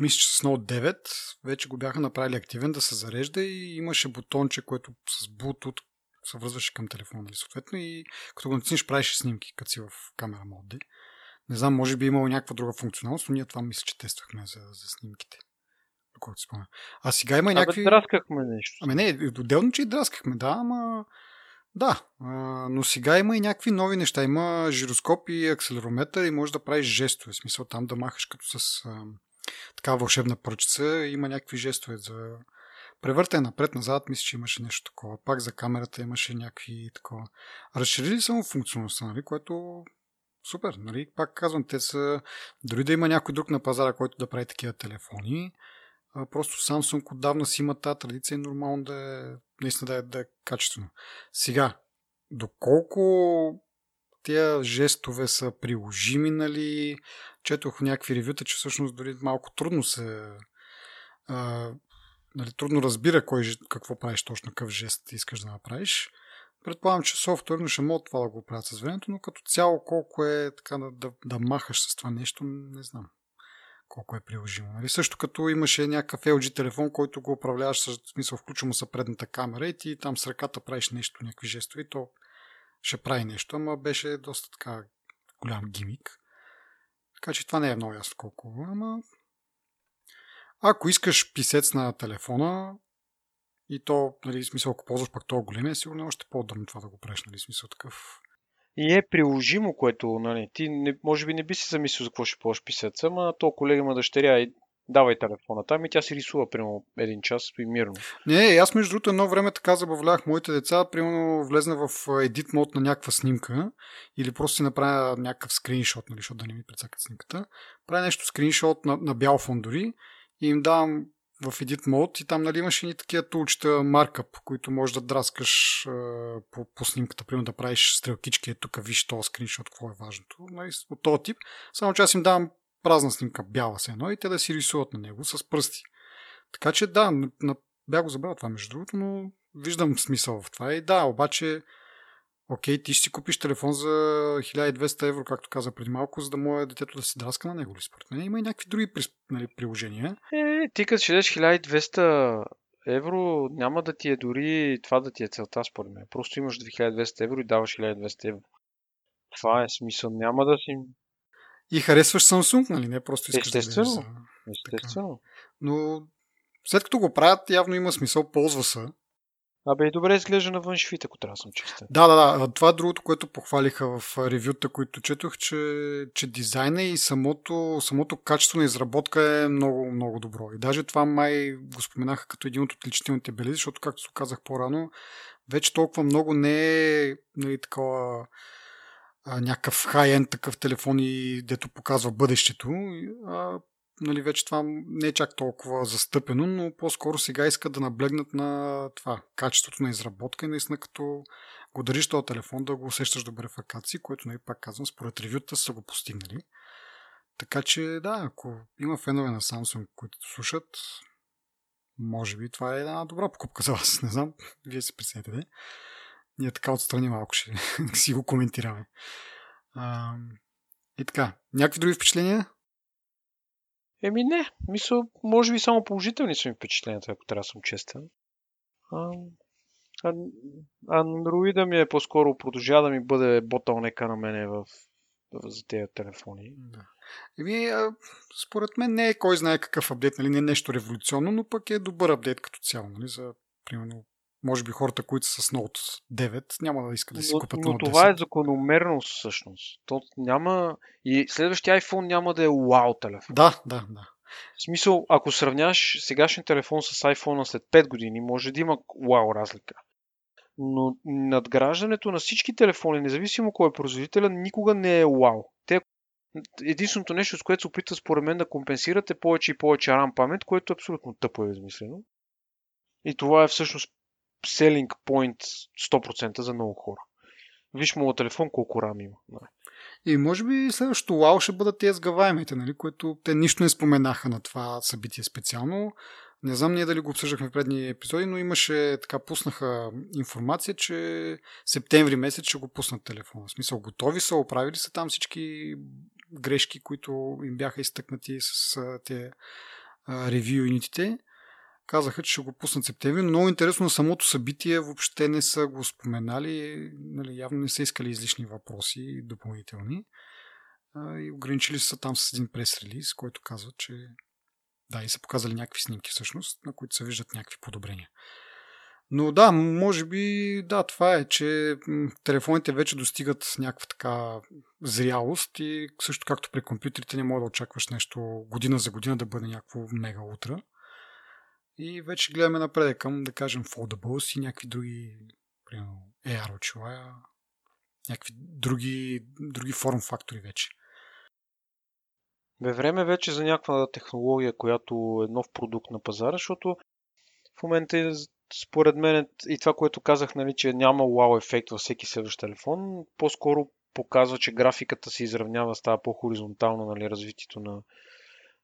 мисля, че с Note 9 вече го бяха направили активен да се зарежда и имаше бутонче, което с Bluetooth се връзваше към телефона, нали, съответно и като го натиснеш правиш снимки, като си в камера мод. Не знам, може би имало някаква друга функционалност, но ние това мисля, че тествахме за, за снимките. Доколкото спомня. А сега има някакви... Абе, драскахме нещо. Ами не, отделно, че и драскахме, да, ама... Да, а, но сега има и някакви нови неща. Има жироскоп и акселерометър и може да правиш жестове. В смисъл там да махаш като с а, така вълшебна пръчица. Има някакви жестове за превъртане напред-назад. Мисля, че имаше нещо такова. Пак за камерата имаше някакви такова. Разширили само функционалността, нали, което супер, нали? Пак казвам, те са... Дори да има някой друг на пазара, който да прави такива телефони, просто Samsung отдавна си има тази традиция и нормално да е, наистина да е, да е качествено. Сега, доколко тези жестове са приложими, нали? Четох някакви ревюта, че всъщност дори малко трудно се а, нали, трудно разбира кой, какво правиш точно, какъв жест искаш да направиш. Предполагам, че софтуерно ще могат това да го правят с времето, но като цяло колко е така да, да, да махаш с това нещо, не знам колко е приложимо. Нали? Също като имаше някакъв LG телефон, който го управляваш, с смисъл включва му са предната камера и ти там с ръката правиш нещо, някакви жестове, то ще прави нещо, ама беше доста така голям гимик. Така че това не е много ясно колко, ама ако искаш писец на телефона, и то, нали, смисъл, ако ползваш пак това големия, сигурно е още по-удобно това да го правиш, нали, смисъл такъв. И е приложимо, което, нали, ти не, може би не би си замислил за какво ще ползваш писеца, ама то колега има дъщеря и давай телефона там и тя си рисува, примерно, един час и мирно. Не, аз между другото едно време така забавлявах моите деца, примерно влезна в edit мод на някаква снимка или просто си направя някакъв скриншот, нали, защото да не ми прецакат снимката. Правя нещо скриншот на, на бял фон дори и им давам в Edit Mode и там нали, имаш и такива тулчета markup, които можеш да драскаш е, по, по снимката, примерно да правиш стрелкички, е тук виж този скриншот, какво е важното. Нали, от този тип. Само че аз им давам празна снимка, бяла се едно и те да си рисуват на него с пръсти. Така че да, на, бях го забрал това между другото, но виждам смисъл в това. И да, обаче окей, ти ще си купиш телефон за 1200 евро, както каза преди малко, за да може детето да си драска на него ли според мен. Има и някакви други нали, приложения. Е, ти като ще дадеш 1200 евро, няма да ти е дори това да ти е целта, според мен. Просто имаш 2200 евро и даваш 1200 евро. Това е смисъл. Няма да си... И харесваш Samsung, нали? Не просто искаш Естествено. да Естествено. Но след като го правят, явно има смисъл, ползва се. Абе и добре изглежда на външи вид, ако трябва да съм честен. Да, да, да. Това е другото, което похвалиха в ревюта, които четох, че, че дизайна и самото, самото качество на изработка е много, много добро. И даже това май го споменаха като един от отличителните белези, защото, както се казах по-рано, вече толкова много не е нали, такова някакъв хай-енд такъв телефон и дето показва бъдещето. А, нали, вече това не е чак толкова застъпено, но по-скоро сега искат да наблегнат на това качеството на изработка и наистина като го държиш този телефон да го усещаш добре в ръката си, което, нали, пак казвам, според ревюта са го постигнали. Така че, да, ако има фенове на Samsung, които слушат, може би това е една добра покупка за вас. (laughs) Не знам, вие се прецените. Ние така отстрани малко ще (laughs) си го коментираме. А, и така, някакви други впечатления? Еми не, мисля, може би само положителни са ми впечатленията, ако трябва да съм честен. А, а, андроида ми е по-скоро продължава да ми бъде ботълнека на мене в, в, за тези телефони. Да. Еми, според мен не е кой знае какъв апдейт, нали? не е нещо революционно, но пък е добър апдейт като цяло, нали? за примерно може би хората, които са с Note 9, няма да искат да си но, купят но Note това е закономерност всъщност. То няма... И следващия iPhone няма да е вау телефон. Да, да, да. В смисъл, ако сравняваш сегашния телефон с iPhone след 5 години, може да има вау разлика. Но надграждането на всички телефони, независимо кой е производителя, никога не е вау. Те единственото нещо, с което се опитва според мен да компенсирате повече и повече RAM памет, което е абсолютно тъпо е измислено. И това е всъщност selling point 100% за много хора. Виж моят телефон колко рам има. И може би следващото лао ще бъдат тези сгъваемите, нали, които те нищо не споменаха на това събитие специално. Не знам ние дали го обсъждахме в предни епизоди, но имаше, така пуснаха информация, че септември месец ще го пуснат телефона. В смисъл, готови са, оправили са там всички грешки, които им бяха изтъкнати с тези ревю юнитите казаха, че ще го пуснат септември, но много интересно на самото събитие въобще не са го споменали, нали, явно не са искали излишни въпроси допълнителни а, и ограничили са там с един прес-релиз, който казва, че да, и са показали някакви снимки всъщност, на които се виждат някакви подобрения. Но да, може би, да, това е, че телефоните вече достигат някаква така зрялост и също както при компютрите не може да очакваш нещо година за година да бъде някакво мега утра. И вече гледаме напред към, да кажем, foldables и някакви други, примерно AR очила, някакви други, други форм фактори вече. Бе време вече за някаква технология, която е нов продукт на пазара, защото в момента според мен и това, което казах, нали, че няма вау ефект във всеки следващ телефон, по-скоро показва, че графиката се изравнява, става по-хоризонтално нали, развитието на,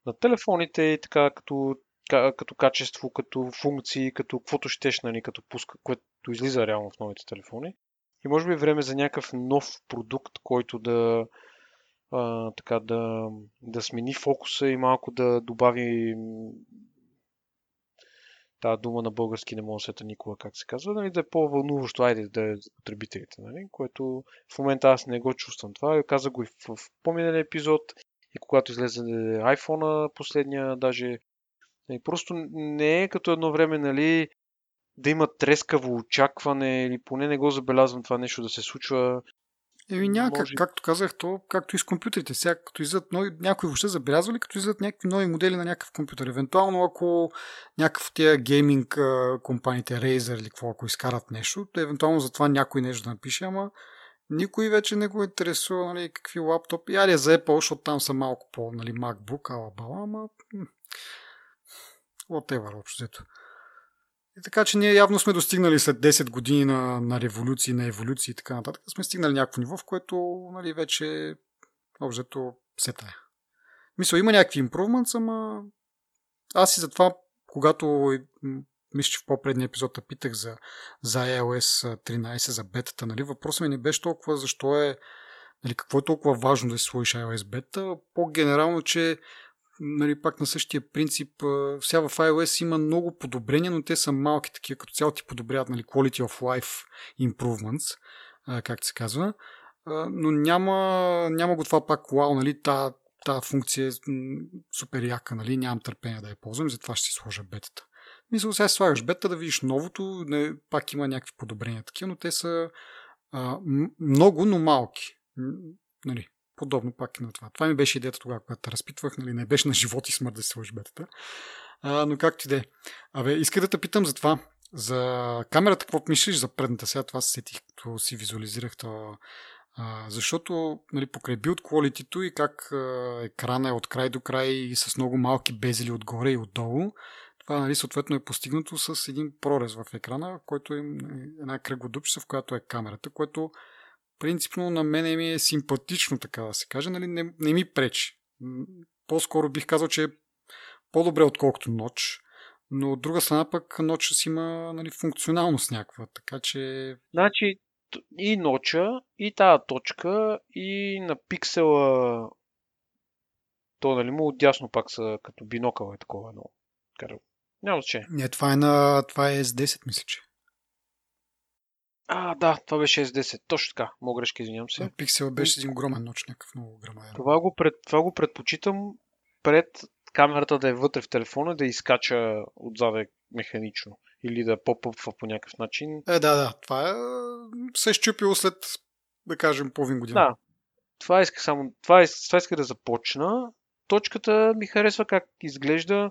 на телефоните и така като като качество, като функции, като каквото щеш, нали, като пуска, което излиза реално в новите телефони. И може би е време за някакъв нов продукт, който да, а, така, да, да смени фокуса и малко да добави тази дума на български не мога да сета никога как се казва, нали, да е по-вълнуващо, айде да е за потребителите, нали, което в момента аз не го чувствам това. Казах го и в, в по-миналия епизод и когато излезе iPhone последния, даже и просто не е като едно време, нали, да има трескаво очакване или поне не го забелязвам това нещо да се случва. Еми някак, може... както казах, то както и с компютрите. Сега като излизат нови, някои въобще забелязва ли, като излизат някакви нови модели на някакъв компютър. Евентуално ако някакъв тия гейминг компаниите, Razer или какво, ако изкарат нещо, то евентуално за това някой нещо да напише, ама никой вече не го интересува нали, какви лаптопи. Аре за Apple, защото там са малко по нали, MacBook, ала бала, ама whatever, общо взето. И така, че ние явно сме достигнали след 10 години на, на революции, на еволюции и така нататък, сме стигнали някакво ниво, в което нали, вече общо се тая. Мисля, има някакви импровментс, ама аз и затова, когато мисля, че в по-предния епизод питах за, за iOS 13, за бетата. Нали? Въпросът ми не беше толкова защо е, нали, какво е толкова важно да си сложиш iOS бета, по-генерално, че нали, пак на същия принцип, сега в iOS има много подобрения, но те са малки такива, като цяло ти подобряват нали, quality of life improvements, както се казва, но няма, няма го това пак вау, нали, та, та функция е супер яка, нали, нямам търпение да я ползвам, затова ще си сложа бетата. Мисля, сега слагаш бета да видиш новото, не, пак има някакви подобрения такива, но те са а, много, но малки. Нали, подобно пак и на това. Това ми беше идеята тогава, когато разпитвах, нали, не беше на живот и смърт да се сложи бетата. А, но както и да е. Абе, иска да те питам за това. За камерата, какво мислиш за предната? Сега това се сетих, като си визуализирах това. А, защото нали, покрай build quality и как а, екрана е от край до край и с много малки безели отгоре и отдолу, това нали, съответно е постигнато с един прорез в екрана, който е една кръглодупчица, в която е камерата, което принципно на мене ми е симпатично, така да се каже, нали, не, не ми пречи. По-скоро бих казал, че е по-добре отколкото ноч, но от друга страна пък ноча си има нали, функционалност някаква, така че... Значи и ноча, и тази точка, и на пиксела то нали му отдясно пак са като бинокъл е такова едно. Няма значение. Не, това е на... Това е S10, мисля, че. А, да, това беше S10. Точно така. Мога грешка, извинявам се. Пиксел беше един огромен ноч, някакъв много грамаден. Това го, пред, това го предпочитам пред камерата да е вътре в телефона, да изкача отзаде механично. Или да попъпва по някакъв начин. Е, да, да. Това е... се е щупило след, да кажем, половин година. Да. Това иска само... Това, иска, това иска да започна. Точката ми харесва как изглежда.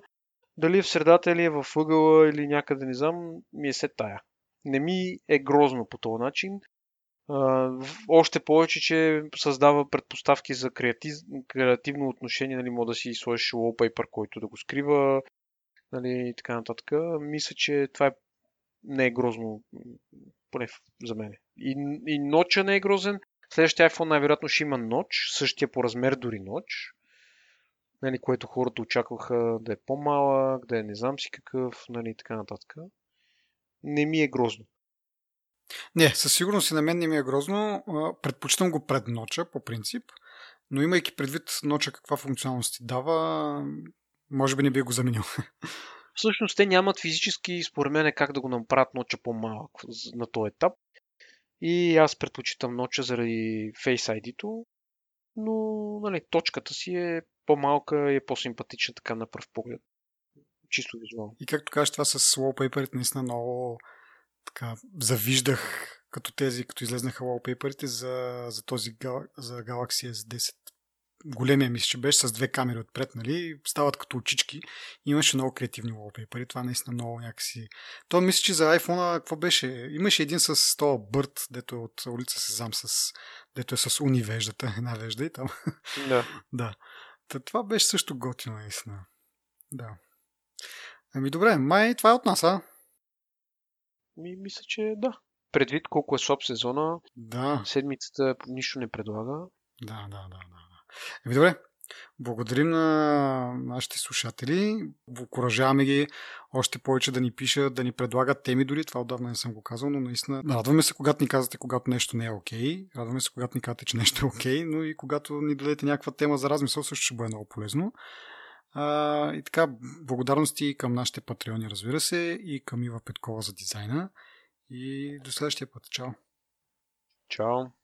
Дали е в средата или е в ъгъла или някъде, не знам, ми е се тая не ми е грозно по този начин. Още повече, че създава предпоставки за креатив, креативно отношение, нали, може да си сложиш wallpaper, който да го скрива, нали, и така нататък. Мисля, че това е, не е грозно, поне за мен. И, и ноча не е грозен. Следващия iPhone най-вероятно ще има ноч, същия по размер дори ноч, нали, което хората очакваха да е по-малък, да е не знам си какъв, нали, така нататък не ми е грозно. Не, със сигурност и на мен не ми е грозно. Предпочитам го пред ноча, по принцип, но имайки предвид ноча каква функционалност ти дава, може би не би го заменил. (laughs) Всъщност те нямат физически, според мен, как да го направят ноча по-малък на този етап. И аз предпочитам ноча заради Face ID-то, но нали, точката си е по-малка и е по-симпатична така на пръв поглед чисто визуално. И както кажеш, това с wallpaper наистина много така, завиждах като тези, като излезнаха wallpaper за, за този за Galaxy S10 големия мисля, че беше с две камери отпред, нали, стават като очички. Имаше много креативни wallpaper това наистина много някакси... То мисля, че за iPhone какво беше? Имаше един с този бърт, дето е от улица Сезам, с... дето е с уни веждата, (laughs) една вежда и там. Да. (laughs) да. Та, това беше също готино, наистина. Да. Ами добре, май това е от нас, а? Ми, мисля, че да. Предвид колко е слаб сезона, да. седмицата нищо не предлага. Да, да, да. да. Ами добре, благодарим на нашите слушатели. Окоръжаваме ги още повече да ни пишат, да ни предлагат теми дори. Това отдавна не съм го казал, но наистина радваме се, когато ни казвате, когато нещо не е окей. Okay. Радваме се, когато ни казвате, че нещо е окей, okay, но и когато ни дадете някаква тема за размисъл, също ще бъде много полезно. А, и така, благодарности към нашите патреони, разбира се, и към Ива Петкова за дизайна. И до следващия път. Чао! Чао!